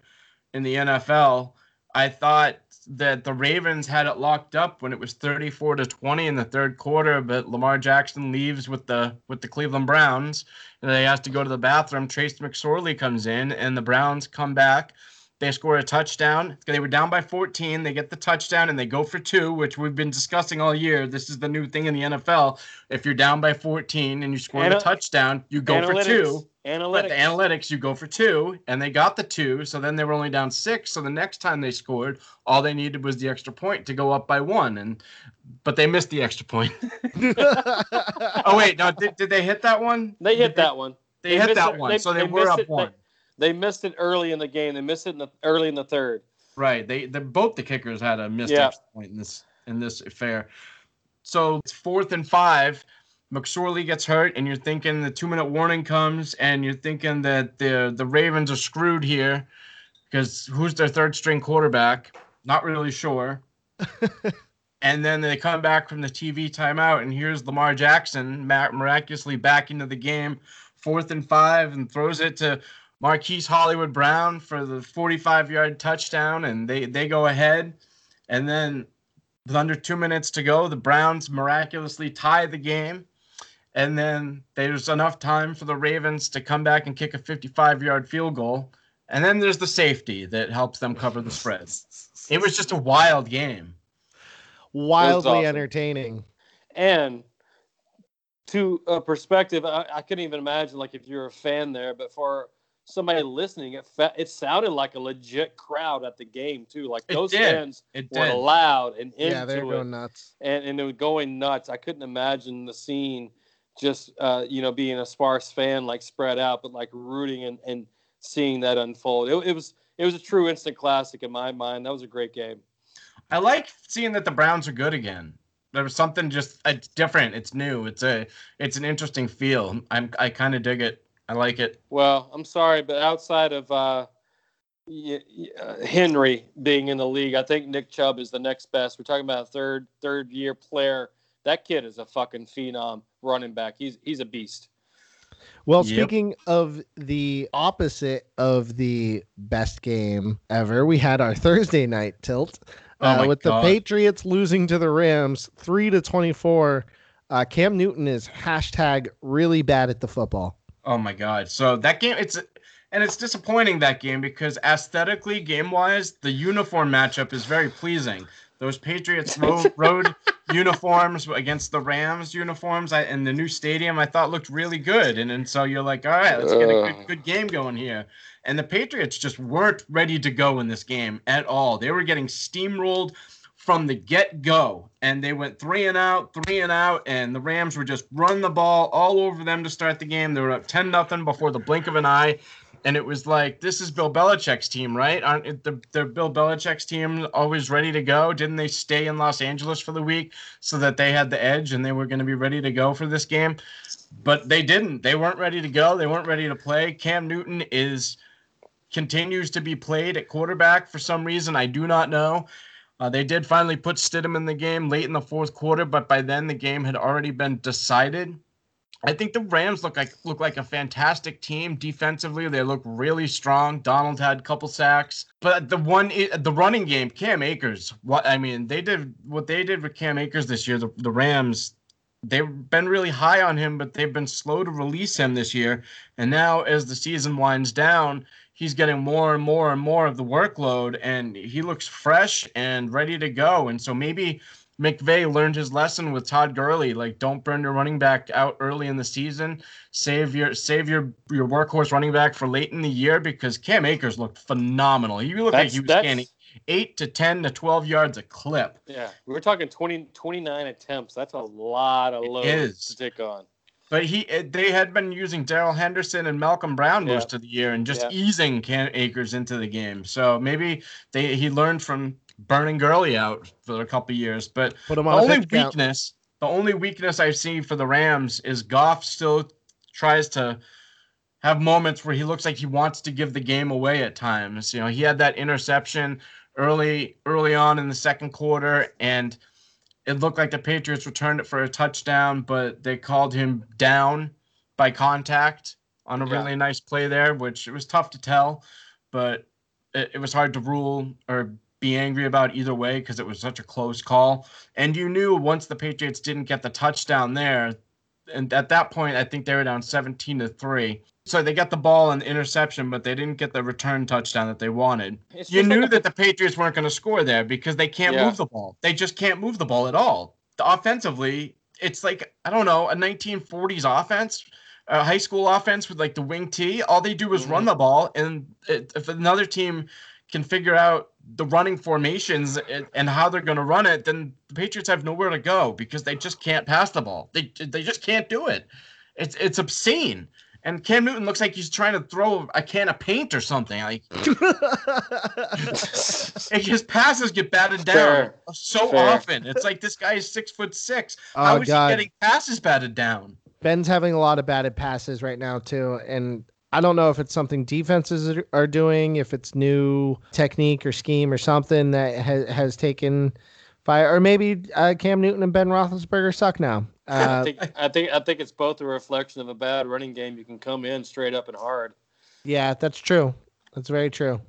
Speaker 2: in the NFL. I thought that the Ravens had it locked up when it was 34 to 20 in the third quarter, but Lamar Jackson leaves with the with the Cleveland Browns and they has to go to the bathroom. Trace McSorley comes in and the Browns come back. They score a touchdown. They were down by 14. They get the touchdown and they go for two, which we've been discussing all year. This is the new thing in the NFL. If you're down by 14 and you score the
Speaker 3: Ana-
Speaker 2: touchdown, you go for
Speaker 3: Analytics.
Speaker 2: two. But
Speaker 3: Analytics.
Speaker 2: the analytics, you go for two, and they got the two. So then they were only down six. So the next time they scored, all they needed was the extra point to go up by one. And but they missed the extra point. oh wait, no, did, did they hit that one?
Speaker 3: They hit
Speaker 2: Did
Speaker 3: that one.
Speaker 2: They,
Speaker 3: they
Speaker 2: hit that
Speaker 3: it-
Speaker 2: one,
Speaker 3: they-
Speaker 2: so they,
Speaker 3: they
Speaker 2: were
Speaker 3: missed
Speaker 2: up
Speaker 3: it- they-
Speaker 2: one.
Speaker 3: They missed it early in the game. They missed it in the early in the third.
Speaker 2: Right. They the both the kickers had a missed
Speaker 3: Yeah.
Speaker 2: extra point in this in this affair. So it's fourth and five. McSorley gets hurt, and you're thinking the two minute warning comes, and you're thinking that the the Ravens are screwed here because who's their third string quarterback? Not really sure. and then they come back from the TV timeout, and here's Lamar Jackson miraculously back into the game, fourth and five, and throws it to Marquise Hollywood Brown for the 45 yard touchdown, and they, they go ahead. And then with under two minutes to go, the Browns miraculously tie the game. And then there's enough time for the Ravens to come back and kick a 55 yard field goal. And then there's the safety that helps them cover the spread. It was just a wild game.
Speaker 1: Wildly awesome. entertaining.
Speaker 3: And to a perspective, I, I couldn't even imagine like if you're a fan there, but for somebody listening, it fa- it sounded like a legit crowd at the game too. Like those fans it were loud and into
Speaker 1: yeah, they're going nuts,
Speaker 3: and and they were going nuts. I couldn't imagine the scene just uh, you know being a sparse fan like spread out, but like rooting and and seeing that unfold. It, it was it was a true instant classic in my mind. That was a great game.
Speaker 2: I like seeing that the Browns are good again. There was something just it's different. It's new. It's a it's an interesting feel. I'm I kind of dig it. I like it.
Speaker 3: Well, I'm sorry, but outside of uh, uh, Henry being in the league, I think Nick Chubb is the next best. We're talking about a third third year player. That kid is a fucking phenom running back. He's he's a beast.
Speaker 1: Well, yep. speaking of the opposite of the best game ever, we had our Thursday night tilt uh, oh with God. the Patriots losing to the Rams three to twenty four. Uh, Cam Newton is hashtag really bad at the football.
Speaker 2: Oh my god! So that game, it's and it's disappointing that game because aesthetically, game wise, the uniform matchup is very pleasing. Those Patriots road, road uniforms against the Rams uniforms I, and the new stadium, I thought looked really good. And, and so you're like, all right, let's get a good, good game going here. And the Patriots just weren't ready to go in this game at all. They were getting steamrolled from the get go. And they went three and out, three and out, and the Rams were just run the ball all over them to start the game. They were up 10 nothing before the blink of an eye. And it was like, this is Bill Belichick's team, right? Aren't the, the Bill Belichick's team always ready to go? Didn't they stay in Los Angeles for the week so that they had the edge and they were going to be ready to go for this game? But they didn't. They weren't ready to go. They weren't ready to play. Cam Newton is continues to be played at quarterback for some reason. I do not know. Uh, they did finally put Stidham in the game late in the fourth quarter, but by then the game had already been decided. I think the Rams look like look like a fantastic team defensively. They look really strong. Donald had a couple sacks, but the one the running game, Cam Akers. What I mean, they did what they did with Cam Akers this year. The, the Rams, they've been really high on him, but they've been slow to release him this year. And now, as the season winds down, he's getting more and more and more of the workload and he looks fresh and ready to go. And so maybe McVay learned his lesson with Todd Gurley. Like, don't burn your running back out early in the season. Save your save your your workhorse running back for late in the year because Cam Akers looked phenomenal. He looked that's, like he was scanning eight to 10 to 12 yards a clip.
Speaker 3: Yeah. We were talking 20, 29 attempts. That's a lot of load to take on.
Speaker 2: But he, eh, they had been using Darrell Henderson and Malcolm Brown yeah. most of the year, and just yeah. easing Cam Akers into the game. So maybe they he learned from burning Gurley out for a couple years. But the only weakness, count. the only weakness I've seen for the Rams is Goff still tries to have moments where he looks like he wants to give the game away at times. You know, he had that interception early early on in the second quarter, and it looked like the Patriots returned it for a touchdown, but they called him down by contact on a yeah. really nice play there, which it was tough to tell, but it, it was hard to rule or be angry about either way because it was such a close call. And you knew once the Patriots didn't get the touchdown there, and at that point, I think they were down 17 to 3 so they got the ball and the interception, but they didn't get the return touchdown that they wanted. You knew like that the Patriots weren't going to score there because they can't yeah. move the ball. They just can't move the ball at all. The offensively, it's like I don't know a 1940s offense, a high school offense with like the wing T. All they do is mm-hmm. run the ball, and it, if another team can figure out the running formations and how they're going to run it, then the Patriots have nowhere to go because they just can't pass the ball. They they just can't do it. It's it's obscene. And Cam Newton looks like he's trying to throw a can of paint or something. Like his passes get batted down
Speaker 3: Fair.
Speaker 2: so
Speaker 3: Fair.
Speaker 2: often. It's like this guy is six foot six.
Speaker 1: Oh,
Speaker 2: How is
Speaker 1: God.
Speaker 2: he getting passes batted down?
Speaker 1: Ben's having a lot of batted passes right now too, and I don't know if it's something defenses are- are doing, if it's new technique or scheme or something that has has taken fire, or maybe uh, Cam Newton and Ben Roethlisberger suck now.
Speaker 3: I
Speaker 1: Uh,
Speaker 3: think I think I think it's both a reflection of a bad running game. You can come in straight up and hard.
Speaker 1: yeah, that's true. That's very true.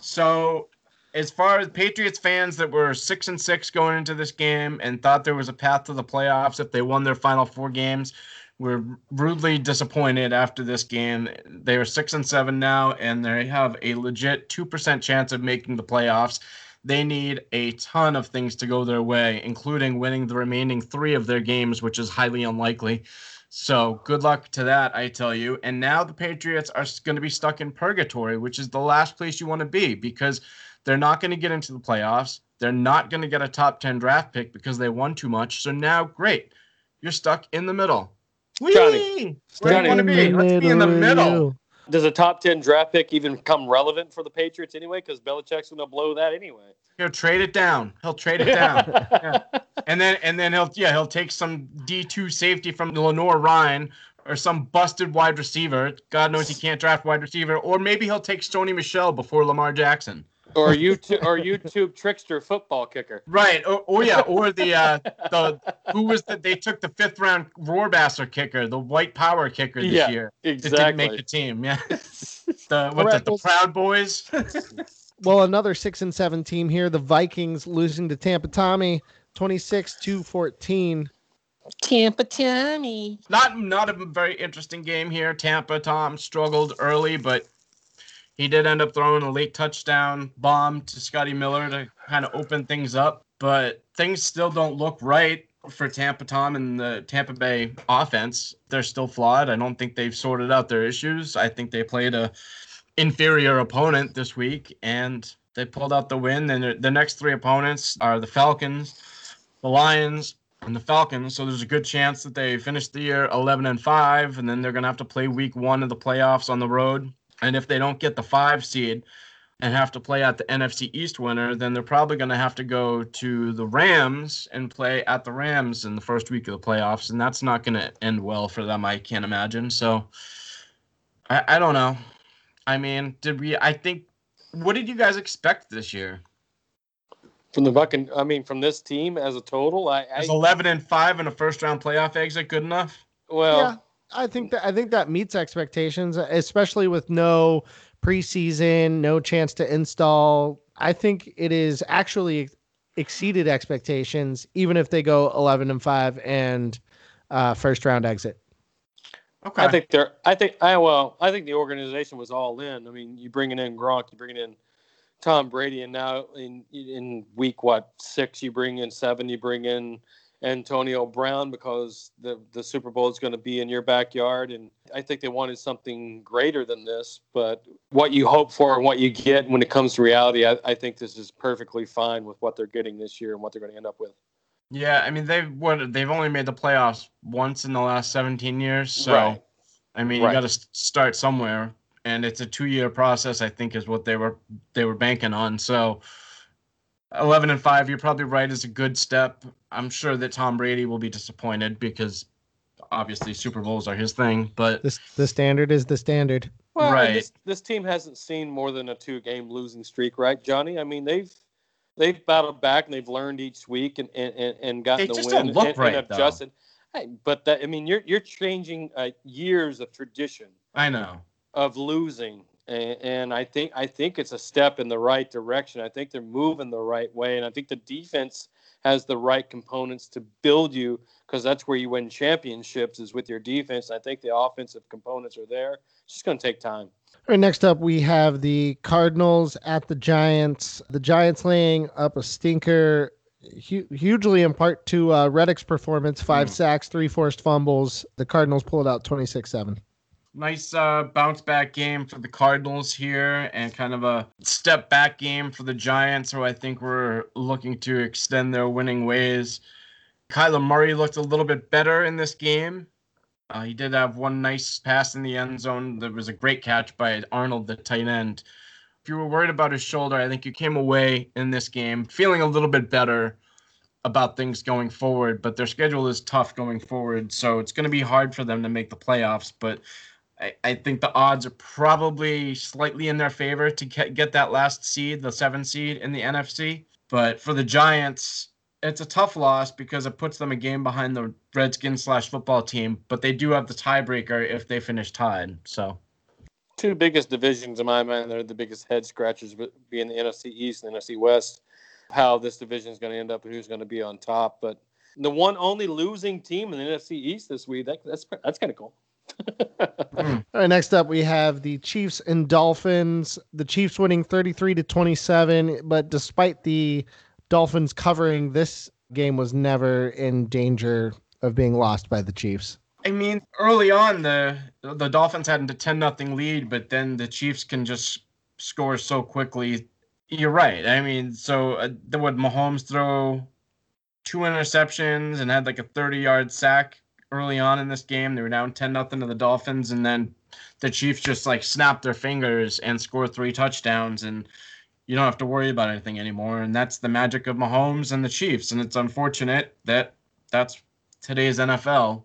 Speaker 2: So, as far as Patriots fans that were six and six going into this game and thought there was a path to the playoffs if they won their final four games, were rudely disappointed after this game. They are six and seven now, and they have a legit two percent chance of making the playoffs. They need a ton of things to go their way, including winning the remaining three of their games, which is highly unlikely. So good luck to that, I tell you. And now the Patriots are going to be stuck in purgatory, which is the last place you want to be because they're not going to get into the playoffs. They're not going to get a top 10 draft pick because they won too much. So now, great. You're stuck in the middle. Whee!
Speaker 3: Johnny,
Speaker 2: Where do you want to be? Let's be in the
Speaker 1: with
Speaker 2: middle.
Speaker 3: Does a top ten draft pick even come relevant for the Patriots anyway? Because Belichick's going to blow that anyway.
Speaker 2: He'll trade it down. He'll trade it down. and then and then he'll yeah he'll take some D two safety from Lenoir-Rhyne or some busted wide receiver. God knows he can't draft wide receiver. Or maybe he'll take Sony Michel before Lamar Jackson.
Speaker 3: Or YouTube or YouTube trickster football kicker.
Speaker 2: Right. Or, or yeah. Or the uh the who was that they took the fifth round Rohrwasser kicker, the white power kicker this
Speaker 3: Yeah,
Speaker 2: year. That didn't make the team. Yeah. The what
Speaker 1: Alright,
Speaker 2: the, the Proud Boys.
Speaker 1: Well, another six and seven team here. The Vikings losing to Tampa Tommy, twenty six to fourteen.
Speaker 3: Tampa Tommy.
Speaker 2: not not a very interesting game here. Tampa Tom struggled early, but he did end up throwing a late touchdown bomb to Scotty Miller to kind of open things up. But things still don't look right for Tampa Tom and the Tampa Bay offense. They're still flawed. I don't think they've sorted out their issues. I think they played a inferior opponent this week and they pulled out the win. And the- next three opponents are the Falcons, the Lions, and the Falcons. So there's a good chance that they finish the year 11 and 5, and then they're going to have to play week one of the playoffs on the road. And if they don't get the five seed and have to play at the NFC East winner, then they're probably going to have to go to the Rams and play at the Rams in the first week of the playoffs. And that's not going to end well for them, I can't imagine. So I, I don't know. I mean, did we, I think, what did you guys expect this year?
Speaker 3: From the Buccan, I mean, from this team as a total, I, I
Speaker 2: Is 11 and 5 in a first round playoff exit good enough?
Speaker 3: well,
Speaker 1: yeah, I think that I think that meets expectations, especially with no preseason, no chance to install. I think it is actually exceeded expectations, even if they go eleven and five and uh, first round exit.
Speaker 2: Okay.
Speaker 3: I think they're. I think I well. I think the organization was all in. I mean, you bringing in Gronk, you bringing in Tom Brady, and now in in week what six, you bring in seven, you bring in Antonio Brown because the the Super Bowl is going to be in your backyard, and I think they wanted something greater than this. But what you hope for and what you get when it comes to reality, I, I think this is perfectly fine with what they're getting this year and what they're going to end up with.
Speaker 2: Yeah, I mean they've what they've only made the playoffs once in the last 17 years, so
Speaker 3: Right.
Speaker 2: I mean
Speaker 3: Right.
Speaker 2: you got to start somewhere, and it's a two-year process. I think is what they were they were banking on. So 11 and five, you're probably right, is a good step. I'm sure that Tom Brady will be disappointed because obviously Super Bowls are his thing, but
Speaker 1: This the standard is the standard.
Speaker 3: Well,
Speaker 2: Right.
Speaker 3: This, this team hasn't seen more than a two-game losing streak, right, Johnny? I mean, they've they've battled back and they've learned each week and and, and, and gotten
Speaker 2: They
Speaker 3: the
Speaker 2: just
Speaker 3: win
Speaker 2: don't look
Speaker 3: and,
Speaker 2: right,
Speaker 3: and
Speaker 2: though.
Speaker 3: adjusted. Hey, but that I mean, you're you're changing uh, years of tradition
Speaker 2: I know.
Speaker 3: of losing, and, and I think I think it's a step in the right direction. I think they're moving the right way, and I think the defense has the right components to build you because that's where you win championships is with your defense. I think the offensive components are there. It's just going to take time.
Speaker 1: All right, next up we have the Cardinals at the Giants. The Giants laying up a stinker, hu- hugely in part to uh, Reddick's performance: five
Speaker 2: Mm.
Speaker 1: sacks, three forced fumbles. The Cardinals pulled out twenty six seven.
Speaker 2: Nice uh, bounce back game for the Cardinals here, and kind of a step back game for the Giants, who I think were looking to extend their winning ways. Kyler Murray looked a little bit better in this game. Uh, he did have one nice pass in the end zone. There was a great catch by Arnold, the tight end. If you were worried about his shoulder, I think you came away in this game feeling a little bit better about things going forward. But their schedule is tough going forward, so it's going to be hard for them to make the playoffs. But I, think the odds are probably slightly in their favor to get, get that last seed, the seven seed in the NFC. But for the Giants, it's a tough loss because it puts them a game behind the Redskins slash football team, but they do have the tiebreaker if they finish tied. So,
Speaker 3: two biggest divisions in my mind, they're the biggest head scratchers, being the NFC East and the NFC West. How this division is going to end up and who's going to be on top, but the one only losing team in the NFC East this week, that, that's that's kind of cool.
Speaker 1: All right, next up we have the Chiefs and Dolphins. The Chiefs winning 33 to 27, but despite the Dolphins covering, this game was never in danger of being lost by the Chiefs.
Speaker 2: I mean, early on the the Dolphins had a 10 nothing lead, but then the Chiefs can just score so quickly. You're right. I mean, so uh, would Mahomes throw two interceptions and had like a 30 yard sack early on in this game. They were down 10 nothing to the Dolphins, and then the Chiefs just like snapped their fingers and scored three touchdowns and you don't have to worry about anything anymore. And that's the magic of Mahomes and the Chiefs. And it's unfortunate that that's today's NFL,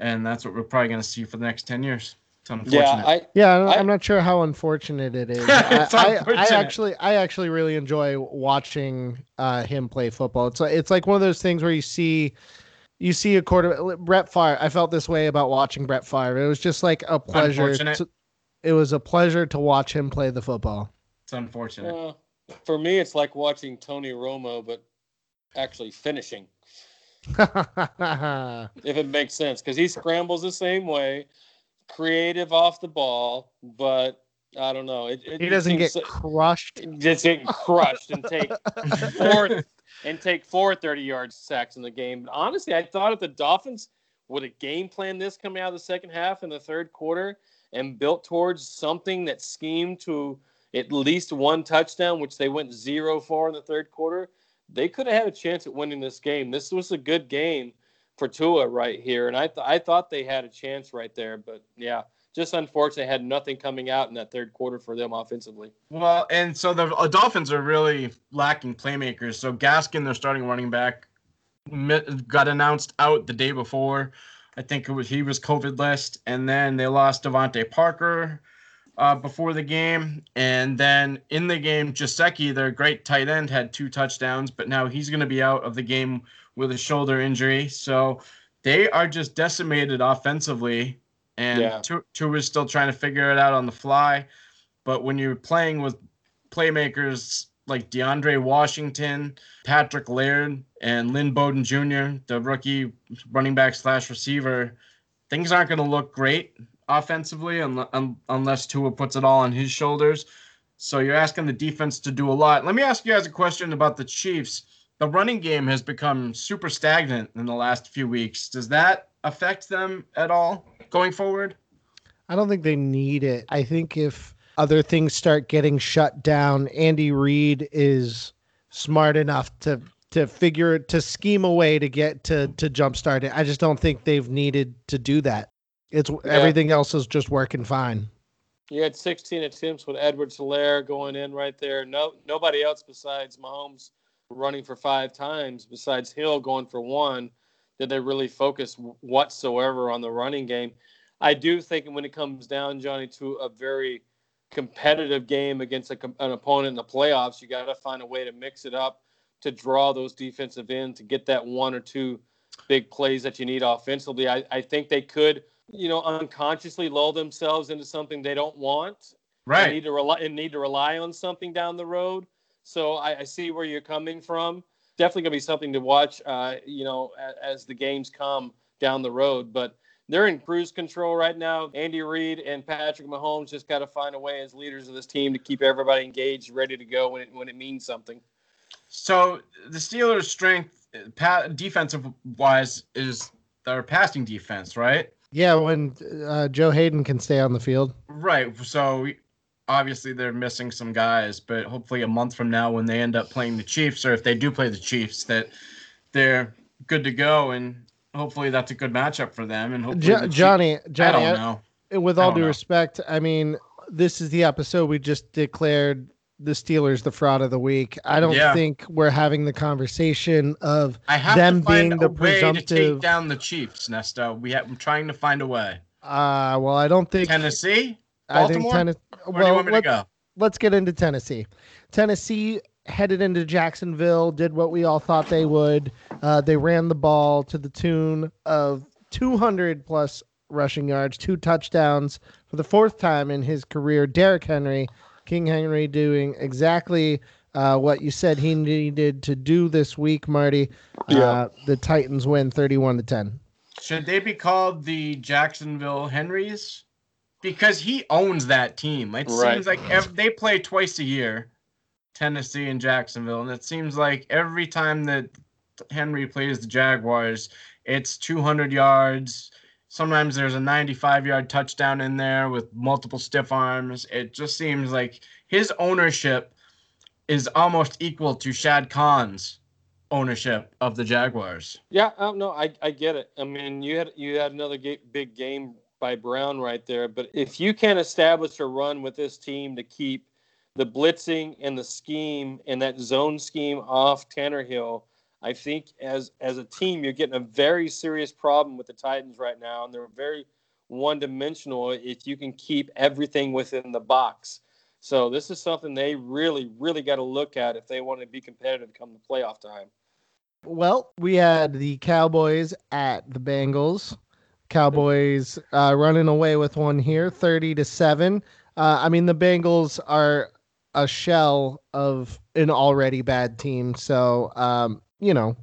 Speaker 2: and that's what we're probably going to see for the next ten years. It's unfortunate.
Speaker 1: Yeah, I, yeah, I'm not sure how unfortunate it is. I, I, I, actually, I actually really enjoy watching uh, him play football. It's it's like one of those things where you see. You see a quarter Brett Favre. I felt this way about watching Brett Favre. It was just like a pleasure. To, it was a pleasure to watch him play the football.
Speaker 2: It's unfortunate. Uh,
Speaker 3: for me, it's like watching Tony Romo, but actually finishing. if it makes sense, because he scrambles the same way, creative off the ball, but I don't know. It,
Speaker 1: it he doesn't get so, crushed.
Speaker 3: Just get crushed and take four and take four 30 yard sacks in the game. But honestly, I thought if the Dolphins would have game planned this coming out of the second half in the third quarter and built towards something that schemed to at least one touchdown, which they went zero for in the third quarter, they could have had a chance at winning this game. This was a good game for Tua right here, and I th- I thought they had a chance right there, but yeah, just unfortunate had nothing coming out in that third quarter for them offensively.
Speaker 2: Well, and so the uh, Dolphins are really lacking playmakers. So Gaskin, their starting running back, got announced out the day before. I think it was he was COVID list, and then they lost DeVante Parker uh, before the game. And then in the game, Gesicki, their great tight end, had two touchdowns, but now he's going to be out of the game with a shoulder injury. So they are just decimated offensively. And yeah. Tua is still trying to figure it out on the fly. But when you're playing with playmakers like DeAndre Washington, Patrick Laird, and Lynn Bowden Jr., the rookie running back slash receiver, things aren't going to look great offensively unless Tua puts it all on his shoulders. So you're asking the defense to do a lot. Let me ask you guys a question about the Chiefs. The running game has become super stagnant in the last few weeks. Does that affect them at all going forward?
Speaker 1: I don't think they need it. I think if other things start getting shut down, Andy Reid is smart enough to to figure to scheme a way to get to to jumpstart it. I just don't think they've needed to do that. It's yeah. everything else is just working fine.
Speaker 3: You had 16 attempts with Edwards-Helaire going in right there. No, nobody else besides Mahomes running for five times, besides Hill going for one, did they really focus whatsoever on the running game. I do think when it comes down, Johnny, to a very competitive game against a, an opponent in the playoffs, you got to find a way to mix it up, to draw those defensive in, to get that one or two big plays that you need offensively. I, I think they could – you know, unconsciously lull themselves into something they don't want.
Speaker 2: Right.
Speaker 3: And need to rely and need to rely on something down the road. So I, I see where you're coming from. Definitely gonna be something to watch. Uh, you know, as, as the games come down the road, but they're in cruise control right now. Andy Reid and Patrick Mahomes just got to find a way as leaders of this team to keep everybody engaged, ready to go when it when it means something.
Speaker 2: So the Steelers' strength, defensive wise, is their passing defense, right?
Speaker 1: Yeah, when uh, Joe Haden can stay on the field.
Speaker 2: Right. So obviously they're missing some guys, but hopefully a month from now when they end up playing the Chiefs, or if they do play the Chiefs, that they're good to go. And hopefully that's a good matchup for them. And hopefully
Speaker 1: Jo-
Speaker 2: the Chiefs-
Speaker 1: Johnny,
Speaker 2: I
Speaker 1: Johnny,
Speaker 2: don't
Speaker 1: I-
Speaker 2: know.
Speaker 1: with all due
Speaker 2: know.
Speaker 1: respect, I mean, this is the episode we just declared the Steelers the fraud of the week. I don't
Speaker 2: Yeah.
Speaker 1: think we're having the conversation of
Speaker 2: I have
Speaker 1: them being the
Speaker 2: way to
Speaker 1: presumptive-
Speaker 2: take down the Chiefs, Nesta. We have, I'm trying to find a way.
Speaker 1: uh well, I don't think
Speaker 2: Tennessee?
Speaker 1: I think Tennessee
Speaker 2: Where do you
Speaker 1: well,
Speaker 2: want me
Speaker 1: let,
Speaker 2: to go?
Speaker 1: let's get into Tennessee. Tennessee headed into Jacksonville, did what we all thought they would. Uh, they ran the ball to the tune of 200 plus rushing yards, two touchdowns for the fourth time in his career. Derrick Henry, King Henry, doing exactly uh, what you said he needed to do this week, Marty.
Speaker 3: Yeah.
Speaker 1: Uh, the Titans win 31 to 10.
Speaker 2: Should they be called the Jacksonville Henrys? Because he owns that team. It
Speaker 3: Right.
Speaker 2: seems like ev- they play twice a year, Tennessee and Jacksonville, and it seems like every time that Henry plays the Jaguars, it's 200 yards. Sometimes there's a 95 yard touchdown in there with multiple stiff arms. It just seems like his ownership is almost equal to Shad Khan's ownership of the Jaguars.
Speaker 3: Yeah, um, no, I, I get it. I mean, you had you had another ga- big game by Brown right there, but if you can establish a run with this team to keep the blitzing and the scheme and that zone scheme off Tannehill, I think as as a team you're getting a very serious problem with the Titans right now, and they're very one dimensional if you can keep everything within the box. So this is something they really, really got to look at if they want to be competitive come the playoff time.
Speaker 1: Well, we had the Cowboys at the Bengals. Cowboys uh, running away with one here, thirty to seven. Uh, I mean, the Bengals are a shell of an already bad team, so um, you know,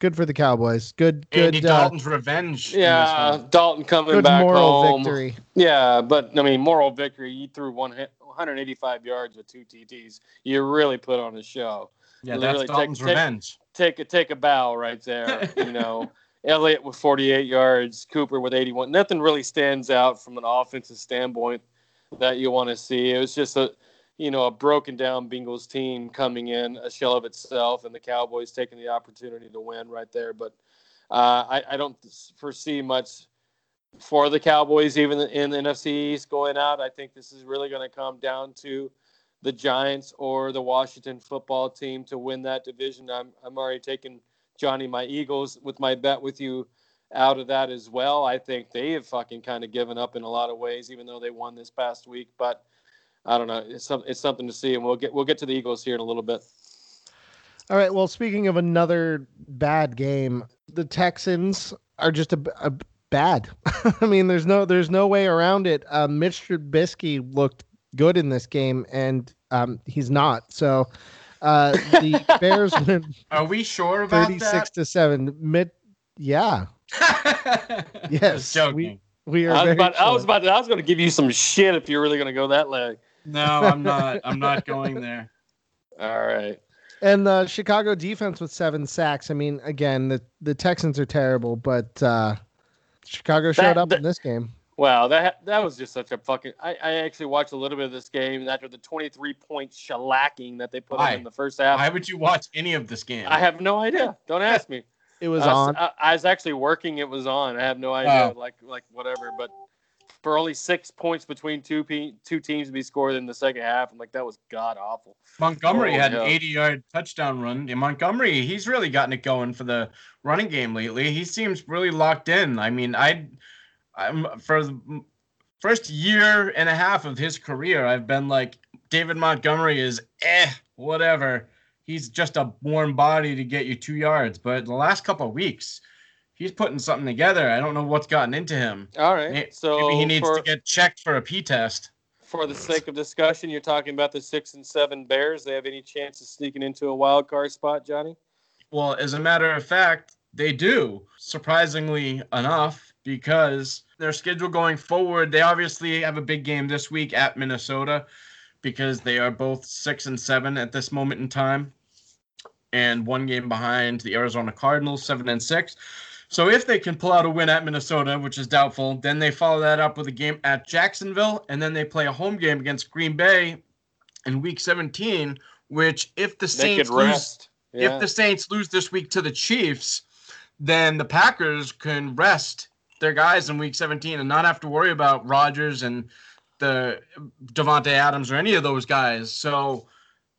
Speaker 1: good for the Cowboys. Good,
Speaker 2: Andy
Speaker 1: good, uh,
Speaker 2: Dalton's revenge.
Speaker 3: Yeah. Dalton coming
Speaker 1: good
Speaker 3: back
Speaker 1: moral
Speaker 3: home.
Speaker 1: victory.
Speaker 3: Yeah, but I mean, moral victory. You threw one hit, 185 yards with two TTs. You really put on a show.
Speaker 2: Yeah,
Speaker 3: Literally
Speaker 2: that's
Speaker 3: take-
Speaker 2: Dalton's
Speaker 3: take-
Speaker 2: revenge.
Speaker 3: Take a take a bow right there. You know, Elliott with 48 yards, Cooper with 81. Nothing really stands out from an offensive standpoint that you want to see. It was just a you know a broken down Bengals team coming in, a shell of itself, and the Cowboys taking the opportunity to win right there. But uh, I, I don't foresee much for the Cowboys, even in the NFC East going out. I think this is really going to come down to the Giants or the Washington football team to win that division. I'm, I'm already taking Johnny, my Eagles, with my bet with you out of that as well. I think they have fucking kind of given up in a lot of ways, even though they won this past week. But I don't know. It's, some, it's something to see, and we'll get we'll get to the Eagles here in a little bit.
Speaker 1: All right. Well, speaking of another bad game, the Texans are just a, a bad. I mean, there's no there's no way around it. Uh, Mitch Trubisky looked good in this game, and um, he's not. So uh, the Bears win
Speaker 2: Are we sure about
Speaker 1: 36 to seven. Mid, yeah,
Speaker 2: that?
Speaker 1: Yes,
Speaker 2: Just joking.
Speaker 1: we are.
Speaker 3: I was
Speaker 1: very
Speaker 3: about I was about to, I was going to give you some shit if you're really going to go that leg.
Speaker 2: No, I'm not. I'm not going there.
Speaker 3: All right.
Speaker 1: And the Chicago defense with seven sacks. I mean, again, the the Texans are terrible, but uh, Chicago showed
Speaker 3: That-
Speaker 1: up
Speaker 3: that-
Speaker 1: in this game.
Speaker 3: Wow, that that was just such a fucking. I, I actually watched a little bit of this game after the 23 point shellacking that they put
Speaker 2: Why?
Speaker 3: in the first half.
Speaker 2: Why would you watch any of this game?
Speaker 3: I have no idea. Don't ask me.
Speaker 1: It was
Speaker 3: I
Speaker 1: on.
Speaker 3: I, I was actually working. It was on. I have no idea.
Speaker 2: Oh.
Speaker 3: Like like whatever. But for only six points between two pe- two teams to be scored in the second half, I'm like that was god awful.
Speaker 2: Montgomery
Speaker 3: Oh,
Speaker 2: had
Speaker 3: yeah.
Speaker 2: an 80 yard touchdown run. And Montgomery, he's really gotten it going for the running game lately. He seems really locked in. I mean, I, I'm for the first year and a half of his career, I've been like, David Montgomery is eh, whatever. He's just a warm body to get you two yards. But the last couple of weeks, he's putting something together. I don't know what's gotten into him.
Speaker 3: All right. So
Speaker 2: Maybe he needs
Speaker 3: for,
Speaker 2: to get checked for a P test.
Speaker 3: for the sake of discussion, you're talking about the six and seven Bears. They have any chance of sneaking into a wild card spot, Johnny?
Speaker 2: Well, as a matter of fact, they do, surprisingly enough, because their schedule going forward, they obviously have a big game this week at Minnesota because they are both six and seven at this moment in time, and one game behind the Arizona Cardinals, seven and six. So if they can pull out a win at Minnesota, which is doubtful, then they follow that up with a game at Jacksonville, and then they play a home game against Green Bay in Week 17. Which, if the Saints lose.
Speaker 3: Yeah.
Speaker 2: if the Saints lose this week to the Chiefs, then the Packers can rest their guys in week 17 and not have to worry about Rodgers and the Davante Adams or any of those guys. So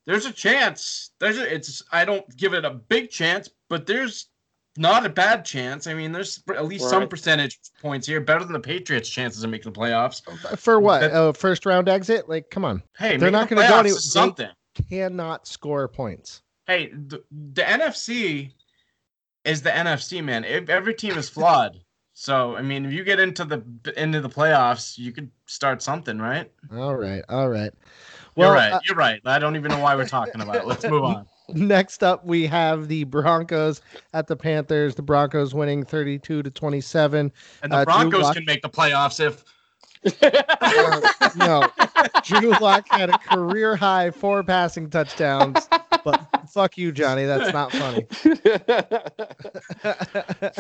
Speaker 2: there's a chance. There's a, it's I don't give it a big chance, but there's not a bad chance. I mean, there's at least right. some percentage points here better than the Patriots' chances of making the playoffs.
Speaker 1: For what? That, uh, first round exit? Like, come on.
Speaker 2: Hey, they're not going to go anywhere. Something
Speaker 1: cannot score points.
Speaker 2: Hey, the, the NFC is the NFC, man. Every team is flawed. So I mean, if you get into the into the playoffs, you could start something, right?
Speaker 1: All right, all right.
Speaker 2: Well, you're right. Uh, you're right. I don't even know why we're talking about it. Let's move on.
Speaker 1: Next up, we have the Broncos at the Panthers. The Broncos winning 32 to 27.
Speaker 2: And the uh, Broncos can make the playoffs if.
Speaker 1: uh, no, Drew Lock had a career high four passing touchdowns, but fuck you, Johnny. That's not funny.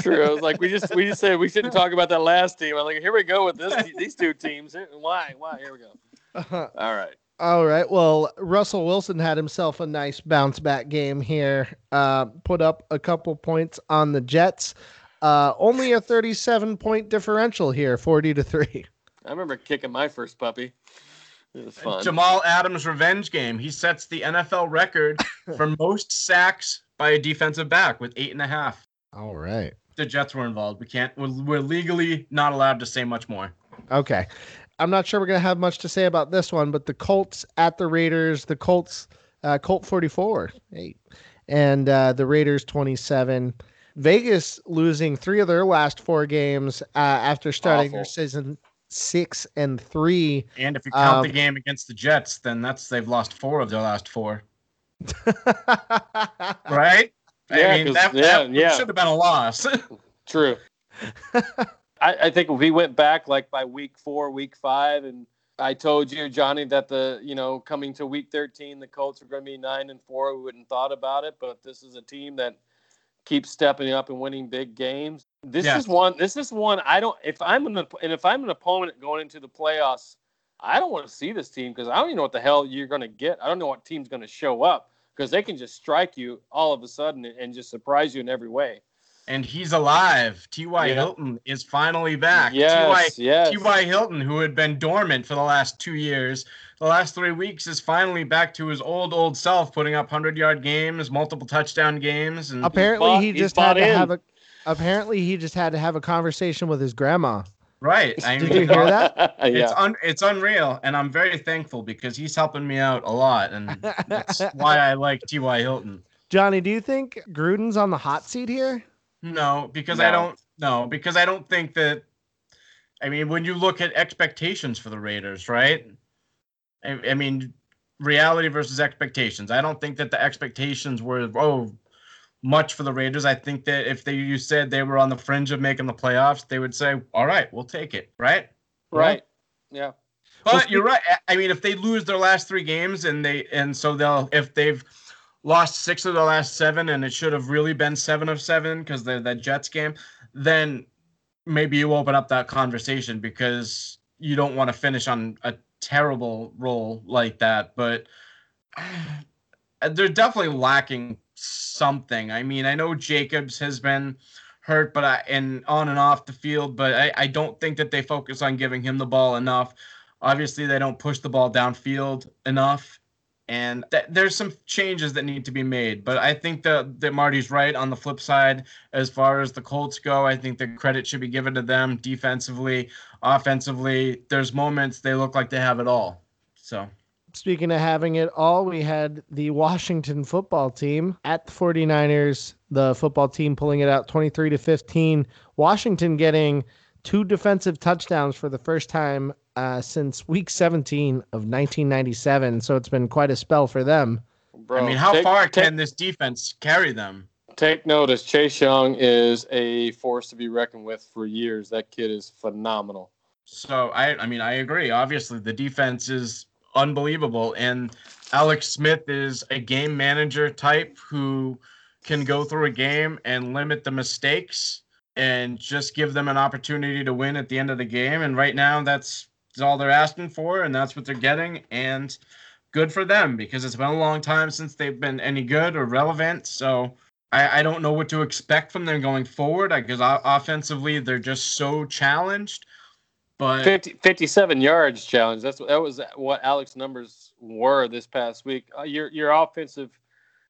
Speaker 3: True. I was like, we just we just said we shouldn't talk about that last team. I'm like, here we go with this these two teams. Why? Why? Here we go. Uh-huh. All right.
Speaker 1: All right. Well, Russell Wilson had himself a nice bounce back game here. Uh, put up a couple points on the Jets. Uh, only a 37 point differential here, 40 to 3.
Speaker 3: I remember kicking my first puppy. It was fun.
Speaker 2: Jamal Adams' revenge game. He sets the NFL record for most sacks by a defensive back with eight and a half.
Speaker 1: All right.
Speaker 2: The Jets were involved. We can't. We're, we're legally not allowed to say much more.
Speaker 1: Okay. I'm not sure we're gonna have much to say about this one, but the Colts at the Raiders. The Colts, uh, Colt 44, eight, and uh, the Raiders 27. Vegas losing three of their last four games uh, after starting Awful. their season six and three.
Speaker 2: And if you count um, the game against the Jets, then that's they've lost four of their last four. right?
Speaker 3: Yeah, I mean, that, yeah, that yeah.
Speaker 2: should have been a loss.
Speaker 3: True. I, I think we went back like by week four, week five, and I told you, Johnny, that the you know coming to week 13, the Colts are going to be nine and four. We wouldn't thought about it, but this is a team that keeps stepping up and winning big games. This yeah. is one. This is one. I don't. If I'm an and if I'm an opponent going into the playoffs, I don't want to see this team because I don't even know what the hell you're going to get. I don't know what team's going to show up because they can just strike you all of a sudden and just surprise you in every way.
Speaker 2: And he's alive. T.Y. Yeah. Hilton is finally back.
Speaker 3: Yes,
Speaker 2: T.Y.
Speaker 3: yes.
Speaker 2: T.Y. Hilton, who had been dormant for the last two years, the last three weeks is finally back to his old, old self, putting up 100 yard games, multiple touchdown games. And
Speaker 1: apparently, bought, he just had to in. have a. Apparently, he just had to have a conversation with his grandma.
Speaker 2: Right.
Speaker 1: I Did you hear that?
Speaker 2: It's un, it's unreal, and I'm very thankful because he's helping me out a lot, and that's why I like T.Y. Hilton.
Speaker 1: Johnny, do you think Gruden's on the hot seat here?
Speaker 2: No, because no. I don't. No, because I don't think that. I mean, when you look at expectations for the Raiders, right? I, I mean, reality versus expectations. I don't think that the expectations were oh much for the Raiders. I think that if they you said they were on the fringe of making the playoffs, they would say, "All right, we'll take it." Right?
Speaker 3: Right. Yeah.
Speaker 2: But well, you're right. I mean, if they lose their last three games and they and so they'll if they've lost six of the last seven and it should have really been seven of seven because they're that Jets game, then maybe you open up that conversation because you don't want to finish on a terrible role like that. But they're definitely lacking something. I mean, I know Jacobs has been hurt, but I and on and off the field, but I, I don't think that they focus on giving him the ball enough. Obviously, they don't push the ball downfield enough, and th- there's some changes that need to be made. But I think that that Marty's right on the flip side as far as the Colts go. I think the credit should be given to them defensively, offensively. There's moments they look like they have it all. So
Speaker 1: Speaking of having it all, we had the Washington football team at the 49ers, the football team pulling it out 23 to 15. Washington getting two defensive touchdowns for the first time uh, since week 17 of 1997. So it's been quite a spell for them.
Speaker 2: Bro, I mean, how take, far take, can this defense carry them?
Speaker 3: Take notice, Chase Young is a force to be reckoned with for years. That kid is phenomenal.
Speaker 2: So I, I mean, I agree. Obviously, the defense is unbelievable. And Alex Smith is a game manager type who can go through a game and limit the mistakes and just give them an opportunity to win at the end of the game. And right now, that's all they're asking for, and that's what they're getting. And good for them because it's been a long time since they've been any good or relevant. So I, I don't know what to expect from them going forward because offensively they're just so challenged. But
Speaker 3: 50, 57 yards challenge. That's that was what Alex numbers were this past week. Uh, your your offensive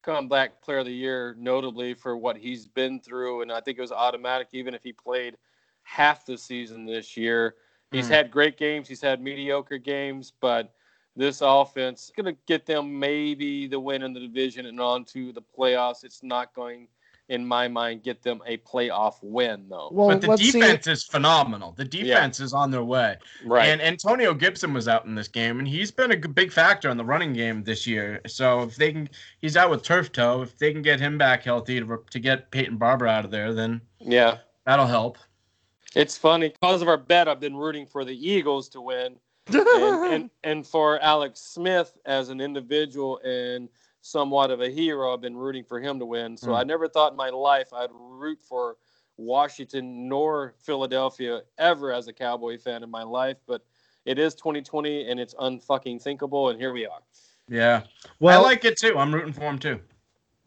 Speaker 3: comeback player of the year, notably for what he's been through, and I think it was automatic even if he played half the season this year. He's mm. had great games. He's had mediocre games, but this offense is going to get them maybe the win in the division and on to the playoffs. It's not going, in my mind, get them a playoff win though.
Speaker 2: Well, but the defense see. is phenomenal. The defense yeah. is on their way. Right. And Antonio Gibson was out in this game, and he's been a big factor in the running game this year. So if they can, he's out with turf toe. If they can get him back healthy to, to get Peyton Barber out of there, then
Speaker 3: yeah,
Speaker 2: that'll help.
Speaker 3: It's funny because of our bet. I've been rooting for the Eagles to win and, and, and for Alex Smith as an individual and somewhat of a hero, I've been rooting for him to win. So mm. I never thought in my life I'd root for Washington nor Philadelphia ever as a Cowboy fan in my life, but it is 2020 and it's unfucking thinkable, and here we are.
Speaker 2: Yeah, well, I like it too. I'm rooting for him too.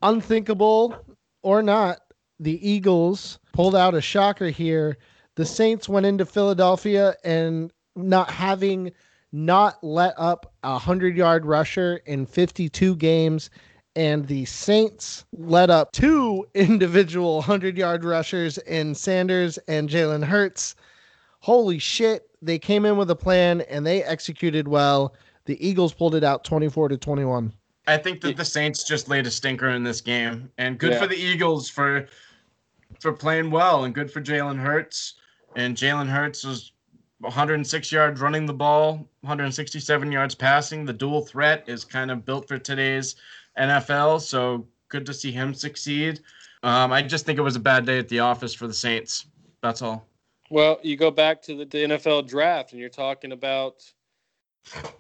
Speaker 1: Unthinkable or not, the Eagles pulled out a shocker here. The Saints went into Philadelphia and not having not let up a 100 yard rusher in 52 games. And the Saints let up two individual 100 yard rushers in Sanders and Jalen Hurts. Holy shit. They came in with a plan and they executed well. The Eagles pulled it out 24 to 21.
Speaker 2: I think that the Saints just laid a stinker in this game. And good yeah. for the Eagles for for playing well and good for Jalen Hurts. And Jalen Hurts was 106 yards running the ball, 167 yards passing. The dual threat is kind of built for today's NFL, so good to see him succeed. Um, I just think it was a bad day at the office for the Saints. That's all.
Speaker 3: Well, you go back to the, the NFL draft, and you're talking about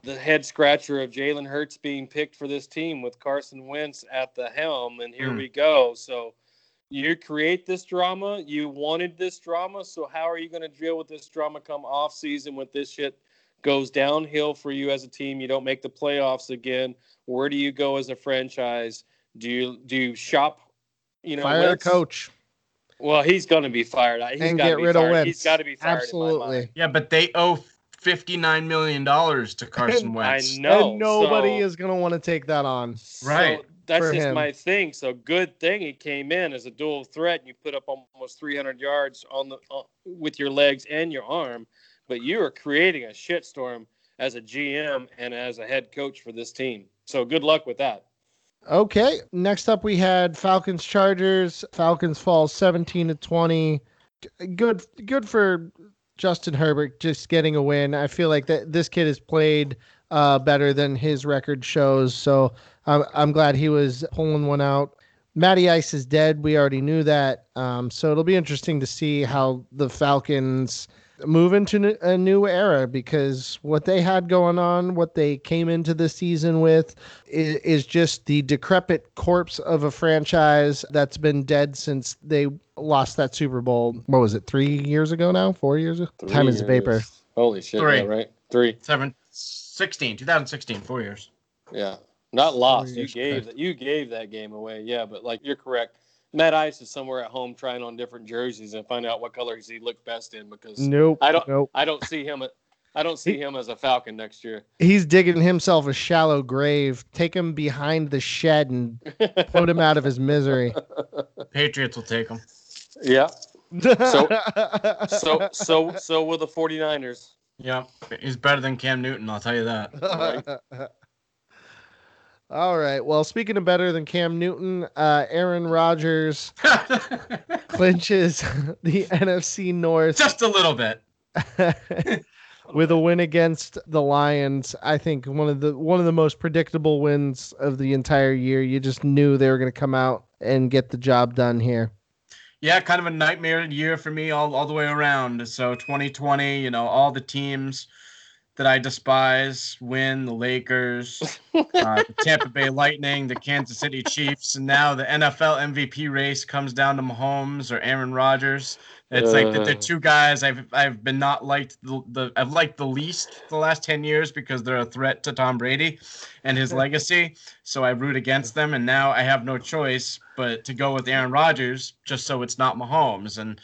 Speaker 3: the head scratcher of Jalen Hurts being picked for this team with Carson Wentz at the helm, and here mm. we go. So you create this drama. You wanted this drama. So how are you going to deal with this drama come off season when this shit goes downhill for you as a team? You don't make the playoffs again. Where do you go as a franchise? Do you do you shop? You know,
Speaker 1: fire Wentz? coach.
Speaker 3: Well, he's going to be fired. He's
Speaker 1: and get rid
Speaker 3: fired.
Speaker 1: of Wentz.
Speaker 3: He's got to be fired.
Speaker 1: Absolutely.
Speaker 2: Yeah, but they owe fifty-nine million dollars to Carson Wentz.
Speaker 3: I know.
Speaker 1: And nobody so, is going to want to take that on.
Speaker 2: Right.
Speaker 3: So that's just him. my thing. So good thing he came in as a dual threat. And you put up almost 300 yards on the uh, with your legs and your arm, but you are creating a shitstorm as a GM and as a head coach for this team. So good luck with that.
Speaker 1: Okay. Next up, we had Falcons Chargers. Falcons fall 17 to 20. Good, good for Justin Herbert just getting a win. I feel like that this kid has played uh, better than his record shows. So I'm, I'm glad he was pulling one out. Matty Ice is dead. We already knew that. Um, so it'll be interesting to see how the Falcons move into a new era because what they had going on, what they came into the season with, is, is, just the decrepit corpse of a franchise that's been dead since they lost that Super Bowl. What was it, three years ago now? Four years ago? Three Time years. is vapor.
Speaker 3: Holy shit, Three. Yeah, right? Three.
Speaker 2: Seven, 16, 2016, four years.
Speaker 3: Yeah. Not oh, lost. You gave that. You gave that game away. Yeah, but like you're correct. Matt Ice is somewhere at home trying on different jerseys and find out what colors he looked best in because
Speaker 1: nope,
Speaker 3: I don't
Speaker 1: nope.
Speaker 3: I don't see him I don't see him as a Falcon next year.
Speaker 1: He's digging himself a shallow grave. Take him behind the shed and put him out of his misery.
Speaker 2: Patriots will take him.
Speaker 3: Yeah. So so so so will the 49ers.
Speaker 2: Yeah. He's better than Cam Newton, I'll tell you that.
Speaker 1: All right. Well, speaking of better than Cam Newton, uh, Aaron Rodgers clinches the NFC North
Speaker 2: just a little bit
Speaker 1: with a win against the Lions. I think one of the one of the most predictable wins of the entire year. You just knew they were going to come out and get the job done here.
Speaker 2: Yeah, kind of a nightmare year for me all, all the way around. So 2020, you know, all the teams that I despise win the Lakers, uh, the Tampa Bay Lightning, the Kansas City Chiefs, and now the NFL MVP race comes down to Mahomes or Aaron Rodgers. It's like the, the, two guys I've I've been not liked the, the I've liked the least the last ten years because they're a threat to Tom Brady and his legacy. So I root against them, and now I have no choice but to go with Aaron Rodgers just so it's not Mahomes, and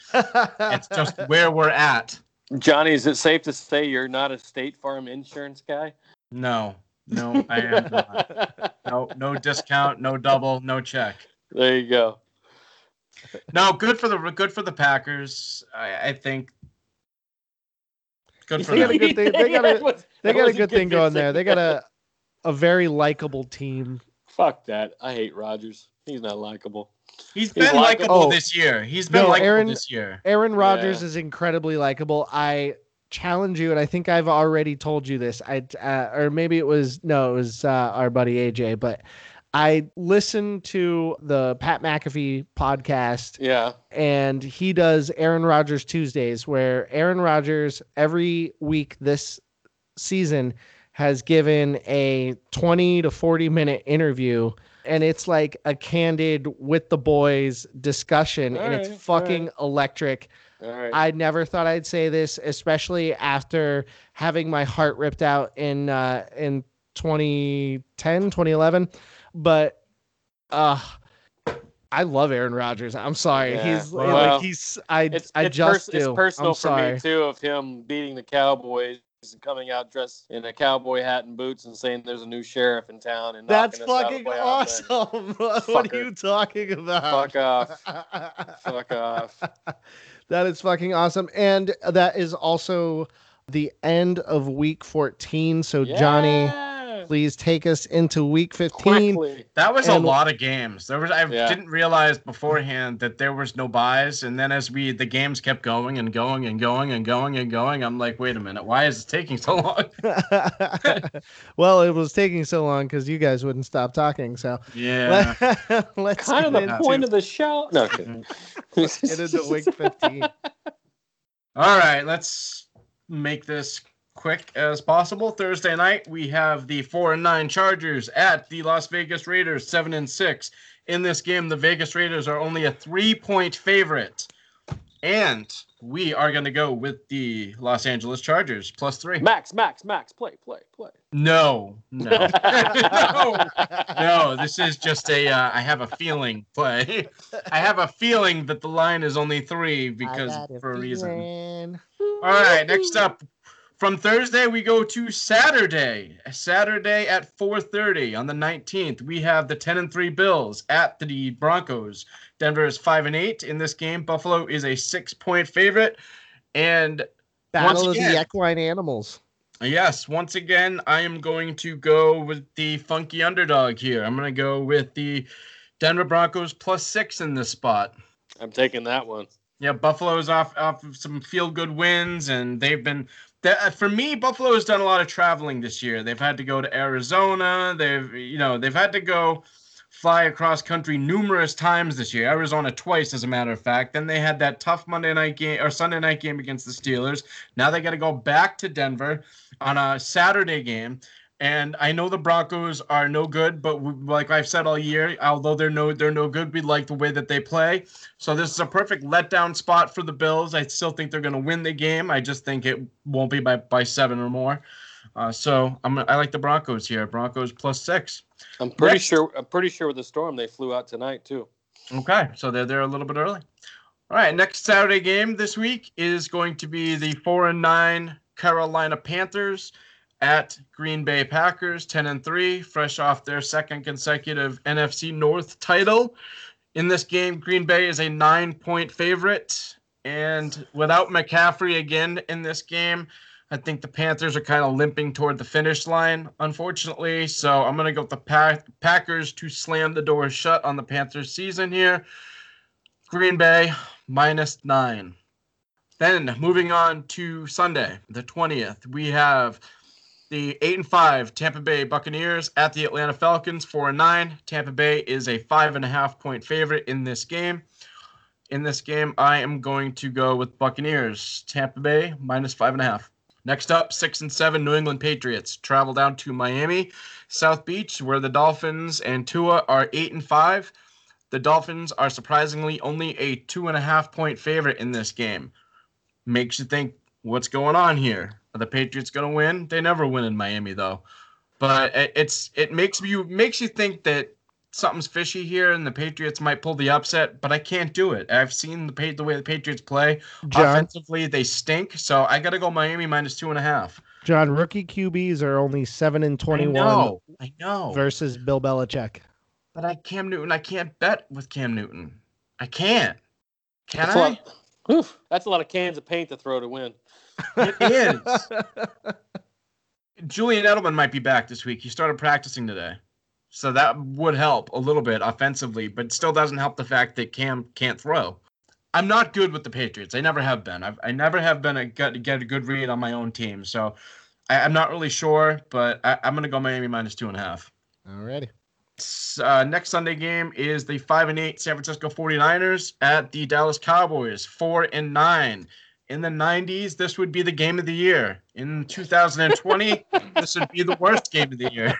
Speaker 2: it's just where we're at.
Speaker 3: Johnny, is it safe to say you're not a State Farm insurance guy?
Speaker 2: No, no, I am not. No, no discount, no double, no check.
Speaker 3: There you go
Speaker 2: no, good for the good for the Packers. I, I think
Speaker 1: good for they them. Got a good thing. They got a they got a good thing going there. They got a a very likable team.
Speaker 3: Fuck that. I hate Rodgers. He's not likable.
Speaker 2: He's been likable oh, this year. He's been no, likable Aaron, this year.
Speaker 1: Aaron Rodgers yeah. is incredibly likable. I challenge you, and I think I've already told you this. I uh, or maybe it was no, it was uh, our buddy AJ, but I listened to the Pat McAfee podcast.
Speaker 3: Yeah.
Speaker 1: And he does Aaron Rodgers Tuesdays, where Aaron Rodgers every week this season has given a 20 to 40 minute interview. And it's like a candid with the boys discussion, all and right, it's fucking right. electric. I never thought I'd say this, especially after having my heart ripped out in uh, in 2010, 2011 but uh I love Aaron Rodgers. I'm sorry. Yeah. He's well, like he's I it's, I it's just pers- do.
Speaker 3: It's personal
Speaker 1: I'm
Speaker 3: for
Speaker 1: sorry.
Speaker 3: me too of him beating the Cowboys and coming out dressed in a cowboy hat and boots and saying there's a new sheriff in town and
Speaker 1: that's fucking awesome. what are you talking about?
Speaker 3: Fuck off. Fuck off.
Speaker 1: That is fucking awesome. And that is also the end of week 14. So yeah. Johnny please take us into week 15. Quickly.
Speaker 2: That was and, a lot of games. There was I yeah. didn't realize beforehand that there was no buys and then as we the games kept going and going and going and going and going, I'm like, "Wait a minute. Why is it taking so long?"
Speaker 1: well, it was taking so long cuz you guys wouldn't stop talking. So
Speaker 2: Yeah.
Speaker 3: Let, us kind of the point of the show. No.
Speaker 1: let's get into week 15.
Speaker 2: All right, let's make this quick as possible. Thursday night, we have the four and nine Chargers at the Las Vegas Raiders, seven and six. In this game, the Vegas Raiders are only a three point favorite. And we are going to go with the Los Angeles Chargers plus three.
Speaker 3: Max, Max, Max, play, play, play.
Speaker 2: No, no, no, no. This is just a. Uh, I have a feeling play. I have a feeling that the line is only three because for a reason. All right, next up, from Thursday, we go to Saturday. Saturday at 4:30 on the 19th, we have the 10 and 3 Bills at the Broncos. Denver is 5 and 8 in this game. Buffalo is a 6-point favorite and
Speaker 1: Battle again, of the equine animals.
Speaker 2: Yes, once again, I am going to go with the funky underdog here. I'm going to go with the Denver Broncos plus 6 in this spot.
Speaker 3: I'm taking that one.
Speaker 2: Yeah, Buffalo's off off of some feel good wins, and they've been that uh, for me, Buffalo has done a lot of traveling this year. They've had to go to Arizona. They've you know they've had to go fly across country numerous times this year. Arizona twice, as a matter of fact. Then they had that tough Monday night game or Sunday night game against the Steelers. Now they got to go back to Denver on a Saturday game. And I know the Broncos are no good, but we, like I've said all year, although they're no they're no good, we like the way that they play. So this is a perfect letdown spot for the Bills. I still think they're going to win the game. I just think it won't be by by seven or more. Uh, so I'm I like the Broncos here. Broncos plus six.
Speaker 3: I'm pretty Next. sure I'm pretty sure with the storm they flew out tonight too.
Speaker 2: Okay, so they're there a little bit early. All right, next Saturday game this week is going to be the four and nine Carolina Panthers at Green Bay Packers, 10 and 3, fresh off their second consecutive NFC North title. In this game, Green Bay is a nine point favorite. And without McCaffrey again in this game, I think the Panthers are kind of limping toward the finish line, unfortunately. So I'm going to go with the Pack- Packers to slam the door shut on the Panthers season here. Green Bay minus nine. Then moving on to Sunday, the 20th, we have the eight and five Tampa Bay Buccaneers at the Atlanta Falcons, four and nine. Tampa Bay is a five and a half point favorite in this game. In this game, I am going to go with Buccaneers. Tampa Bay minus five and a half. Next up, six and seven New England Patriots travel down to Miami, South Beach, where the Dolphins and Tua are eight and five. The Dolphins are surprisingly only a two and a half point favorite in this game. Makes you think, what's going on here? Are the Patriots going to win? They never win in Miami, though. But it's it makes you makes you think that something's fishy here, and the Patriots might pull the upset. But I can't do it. I've seen the the way the Patriots play.
Speaker 1: John,
Speaker 2: Offensively, they stink. So I got to go Miami minus two and a half.
Speaker 1: John, rookie QBs are only seven and twenty-one.
Speaker 2: I
Speaker 1: twenty-one
Speaker 2: know. I know.
Speaker 1: versus Bill Belichick.
Speaker 2: But I Cam Newton, I can't bet with Cam Newton. I can't. Can
Speaker 3: That's a,
Speaker 2: I?
Speaker 3: lot, Oof, that's a lot of cans of paint to throw to win.
Speaker 2: It is. Julian Edelman might be back this week. He started practicing today. So that would help a little bit offensively, but still doesn't help the fact that Cam can't throw. I'm not good with the Patriots. I never have been. I've, I never have been a get, get a good read on my own team. So I, I'm not really sure, but I, I'm going to go Miami minus two and a half.
Speaker 1: All
Speaker 2: righty. Uh, next Sunday game is the five and eight San Francisco 49ers at the Dallas Cowboys, four and nine. In the 90s, this would be the game of the year. In 2020, this would be the worst game of the year.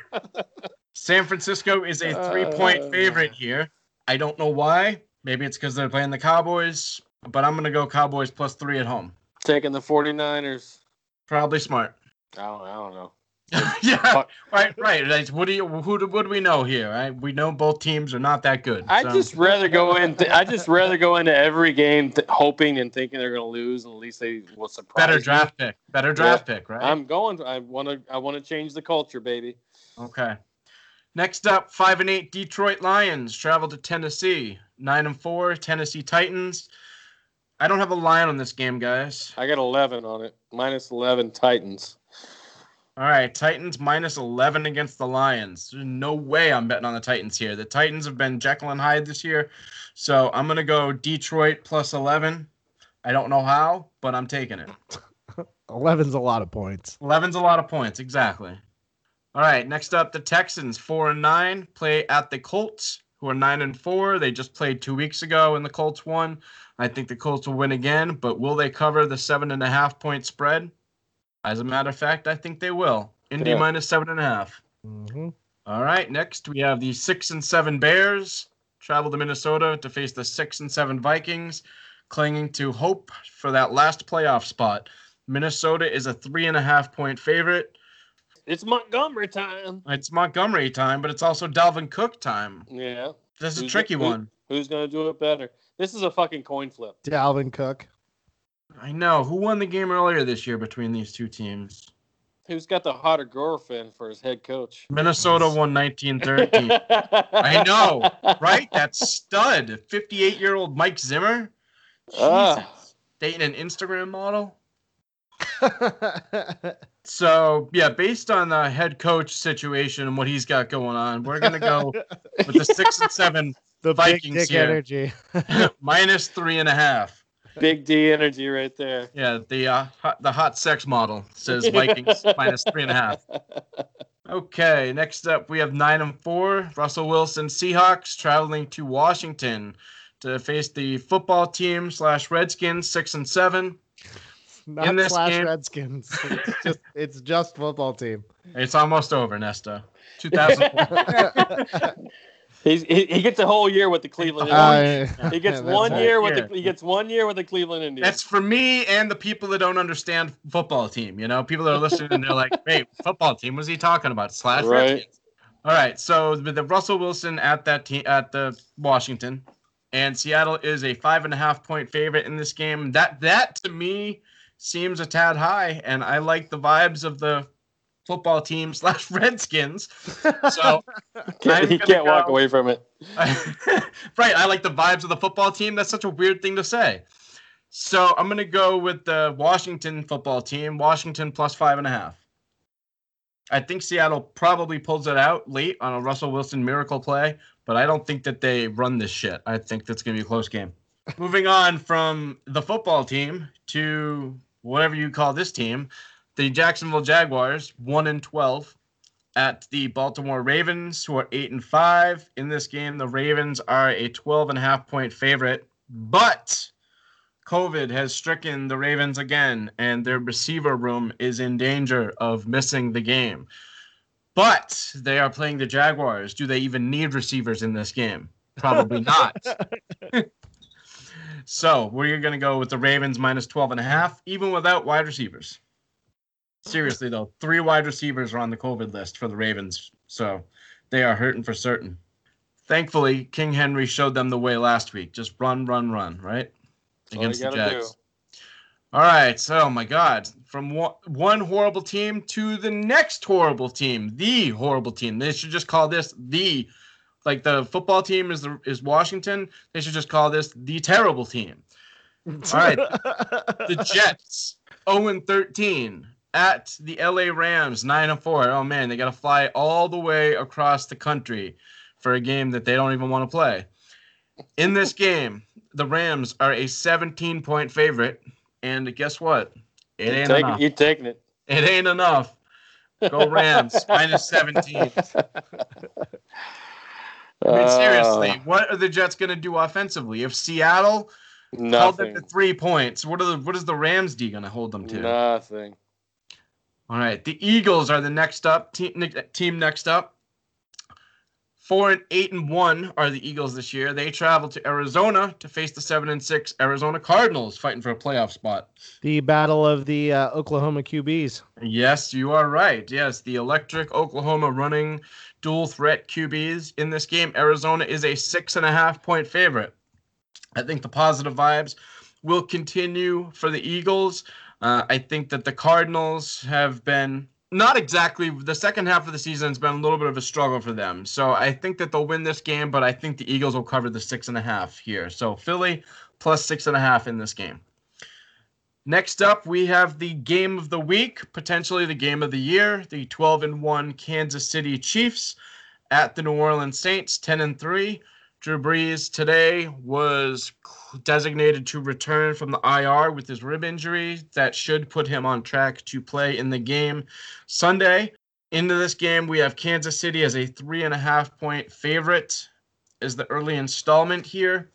Speaker 2: San Francisco is a three point
Speaker 3: Uh.
Speaker 2: favorite here. I don't know why. Maybe it's because they're playing the Cowboys, but I'm going to go Cowboys plus three at home.
Speaker 3: Taking the 49ers.
Speaker 2: Probably smart.
Speaker 3: I don't, I don't know.
Speaker 2: yeah, right, right. Like, What do you? Who do? What do we know here? Right? We know both teams are not that good.
Speaker 3: I
Speaker 2: so-
Speaker 3: just rather go in. I just rather go into every game th- hoping and thinking they're going to lose, and at least they will surprise.
Speaker 2: better
Speaker 3: me.
Speaker 2: draft pick. Better draft pick, right?
Speaker 3: I'm going. I want to. I want to change the culture, baby.
Speaker 2: okay. Next up, five and eight Detroit Lions travel to Tennessee. Nine and four Tennessee Titans. I don't have a line on this game, guys.
Speaker 3: I got 11 on it. Minus 11 Titans.
Speaker 2: All right, Titans minus 11 against the Lions. There's no way I'm betting on the Titans here. The Titans have been Jekyll and Hyde this year. So I'm going to go Detroit plus 11. I don't know how, but I'm taking it.
Speaker 1: 11's a lot of points.
Speaker 2: 11's a lot of points, exactly. All right, next up, the Texans, four and nine, play at the Colts, who are nine and four. They just played two weeks ago, and the Colts won. I think the Colts will win again, but will they cover the seven and a half point spread? As a matter of fact, I think they will. Indy
Speaker 3: Yeah.
Speaker 2: minus seven and a half.
Speaker 1: hmm
Speaker 2: All right, next we have the six and seven Bears travel to Minnesota to face the six and seven Vikings, clinging to hope for that last playoff spot. Minnesota is a three and a half point favorite.
Speaker 3: It's Montgomery time.
Speaker 2: It's Montgomery time, but it's also Dalvin Cook time.
Speaker 3: Yeah.
Speaker 2: This is a tricky
Speaker 3: who-
Speaker 2: one.
Speaker 3: Who's going to do it better? This is a fucking coin flip.
Speaker 1: Dalvin Cook.
Speaker 2: I know. Who won the game earlier this year between these two teams?
Speaker 3: Who's got the hotter girlfriend for his head coach?
Speaker 2: Minnesota won 1913. I know, right? That stud, 58 year old Mike Zimmer.
Speaker 3: Ah.
Speaker 2: Jesus. Dating an Instagram model. So yeah, based on the head coach situation and what he's got going on, we're gonna go with the six and seven
Speaker 1: the
Speaker 2: Vikings
Speaker 1: big dick
Speaker 2: here.
Speaker 1: energy.
Speaker 2: minus three and a half.
Speaker 3: Big D energy right there.
Speaker 2: Yeah, the uh, hot, the hot sex model says Vikings minus three and a half. Okay, next up we have nine and four. Russell Wilson Seahawks traveling to Washington to face the football team slash Redskins six and seven.
Speaker 1: Not
Speaker 2: In this
Speaker 1: slash
Speaker 2: game-
Speaker 1: Redskins. It's just it's just football team.
Speaker 2: It's almost over, Nesta. 2004.
Speaker 3: He's, he, he gets a whole year with the Cleveland uh, Indians.
Speaker 1: I-
Speaker 3: he gets
Speaker 1: that's
Speaker 3: one year with
Speaker 2: Year.
Speaker 3: the he gets one year with the Cleveland Indians.
Speaker 2: That's for me and the people that don't understand football team. You know, people that are listening and they're like, "Wait, football team? What's he talking about?" Slash
Speaker 3: Right.
Speaker 2: Redskins. All right, so with the Russell Wilson at that team at the Washington, and Seattle is a five and a half point favorite in this game. That that to me seems a tad high, and I like the vibes of the football team slash Redskins. So
Speaker 3: Can't- he can't walk away from it.
Speaker 2: right. I like the vibes of the football team. That's such a weird thing to say. So I'm gonna go with the Washington football team. Washington plus five and a half. I think Seattle probably pulls it out late on a Russell Wilson miracle play, but I don't think that they run this shit. I think that's gonna be a close game. Moving on from the football team to whatever you call this team, the Jacksonville Jaguars, one and twelve at the Baltimore Ravens, who are eight and five. In this game, the Ravens are a 12 and a half point favorite, but COVID has stricken the Ravens again, and their receiver room is in danger of missing the game. But they are playing the Jaguars. Do they even need receivers in this game? Probably not. so we're going to go with the Ravens minus 12 and a half, even without wide receivers. Seriously, though, three wide receivers are on the COVID list for the Ravens. So they are hurting for certain. Thankfully, King Henry showed them the way last week. Just run, run, run, right? Against the Jags. Do. All right. So, oh my God, from one horrible team to the next horrible team, the horrible team. They should just call this the, like the football team is the is Washington. They should just call this the terrible team. All right. the Jets, 0 13 at the LA Rams, 9 and 4. Oh man, they got to fly all the way across the country for a game that they don't even want to play. In this game, the Rams are a 17 point favorite, and guess what? It ain't
Speaker 3: take,
Speaker 2: enough.
Speaker 3: You're taking it.
Speaker 2: It ain't enough. Go Rams minus 17. I mean, seriously, uh, what are the Jets going to do offensively? If Seattle nothing. held them to three points, what are the what is the Rams D going to hold them to?
Speaker 3: Nothing.
Speaker 2: All right, the Eagles are the next up team. Team next up. Four and eight and one are the Eagles this year. They travel to Arizona to face the seven and six Arizona Cardinals, fighting for a playoff spot.
Speaker 1: The battle of the uh, Oklahoma QBs.
Speaker 2: Yes, you are right. Yes, the electric Oklahoma running dual threat QBs in this game. Arizona is a six and a half point favorite. I think the positive vibes will continue for the Eagles. Uh, I think that the Cardinals have been not exactly the second half of the season has been a little bit of a struggle for them. So I think that they'll win this game, but I think the Eagles will cover the six and a half here. So Philly plus six and a half in this game. Next up, we have the game of the week, potentially the game of the year, the 12 and 1 Kansas City Chiefs at the New Orleans Saints, 10 and 3. Drew Brees today was designated to return from the IR with his rib injury. That should put him on track to play in the game Sunday. Into this game, we have Kansas City as a three and a half point favorite, is the early installment here.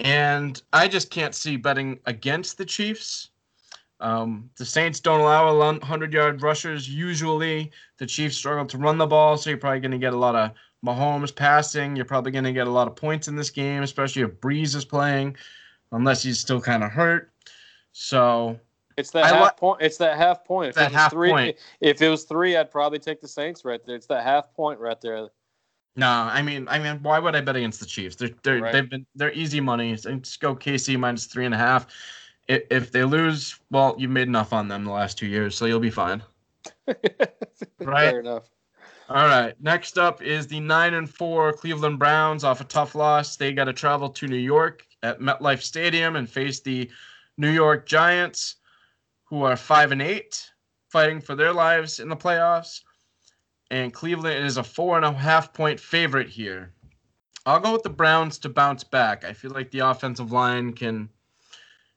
Speaker 2: And I just can't see betting against the Chiefs. Um, the Saints don't allow 100 yard rushers usually. The Chiefs struggle to run the ball, so you're probably going to get a lot of Mahomes passing. You're probably going to get a lot of points in this game, especially if Brees is playing, unless he's still kind of hurt. So
Speaker 3: it's that I half li- point. It's that half point.
Speaker 2: If that half
Speaker 3: three,
Speaker 2: point.
Speaker 3: If it was three, I'd probably take the Saints right there. It's that half point right there.
Speaker 2: No, I mean, I mean, why would I bet against the Chiefs? They're they're right. they've been they're easy money. Just go KC minus three and a half. If, if they lose, well, you've made enough on them the last two years, so you'll be fine. right.
Speaker 3: Fair enough.
Speaker 2: All right. Next up is the nine and four Cleveland Browns off a tough loss. They got to travel to New York at MetLife Stadium and face the New York Giants, who are five and eight, fighting for their lives in the playoffs. And Cleveland is a four and a half point favorite here. I'll go with the Browns to bounce back. I feel like the offensive line can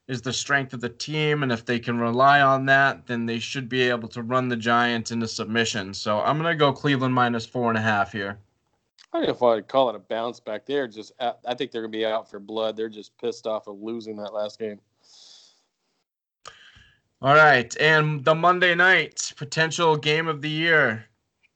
Speaker 2: is the strength of the team, and if they can rely on that, then they should be able to run the Giants into submission. So I'm gonna go Cleveland minus four and a half here.
Speaker 3: I don't know if I'd call it a bounce back. They're just, I think they're gonna be out for blood. They're just pissed off of losing that last game.
Speaker 2: All right, and the Monday night potential game of the year.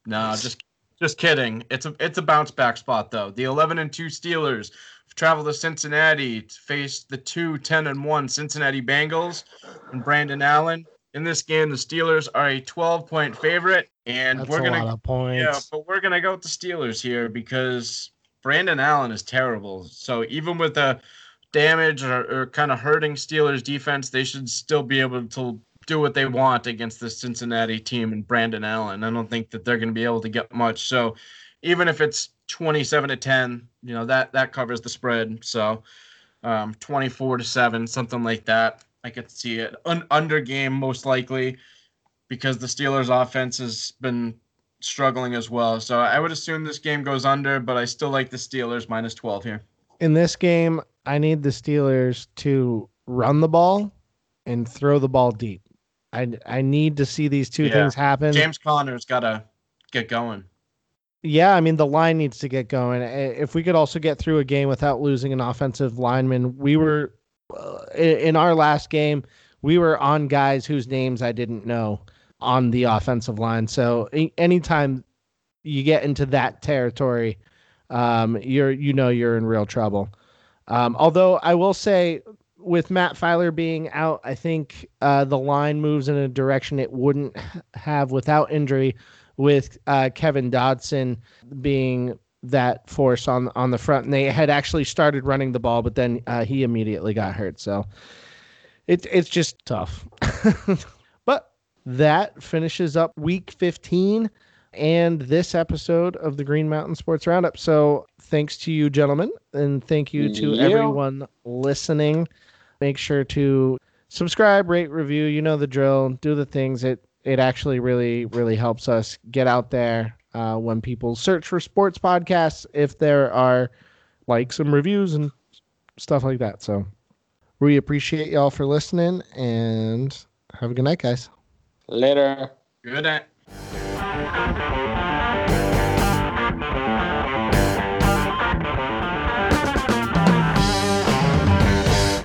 Speaker 2: No, just just kidding. It's a it's a bounce back spot though. The 11 and 2 Steelers travel to Cincinnati to face the two 10 and 1 Cincinnati Bengals and Brandon Allen. In this game, the Steelers are a 12 point favorite, and
Speaker 1: That's
Speaker 2: we're gonna
Speaker 1: yeah,
Speaker 2: but we're gonna go with the Steelers here because Brandon Allen is terrible. So even with the damage or, or kind of hurting Steelers defense, they should still be able to do what they want against the Cincinnati team and Brandon Allen. I don't think that they're going to be able to get much. So even if it's 27 to 10, you know, that that covers the spread. So um, 24 to 7, something like that. I could see it. An under game most likely because the Steelers offense has been struggling as well. So I would assume this game goes under, but I still like the Steelers minus 12 here.
Speaker 1: In this game, I need the Steelers to run the ball and throw the ball deep. I I need to see these two yeah. things happen.
Speaker 2: James Conner's got to get going.
Speaker 1: Yeah, I mean the line needs to get going. If we could also get through a game without losing an offensive lineman, we were uh, in, our last game, we were on guys whose names I didn't know on the offensive line. So anytime you get into that territory, um, you're you know you're in real trouble. Um, although I will say, with Matt Feiler being out, I think uh, the line moves in a direction it wouldn't have without injury. With uh, Kevin Dotson being that force on on the front, and they had actually started running the ball, but then uh, he immediately got hurt. So it's it's just tough. but that finishes up week 15 and this episode of the Green Mountain Sports Roundup. So thanks to you, gentlemen, and thank you to yeah. everyone listening. Make sure to subscribe, rate, review. You know the drill. Do the things. It it actually really really helps us get out there uh, when people search for sports podcasts. If there are likes and reviews and stuff like that. So we appreciate y'all for listening and have a good night, guys.
Speaker 3: Later.
Speaker 2: Good night.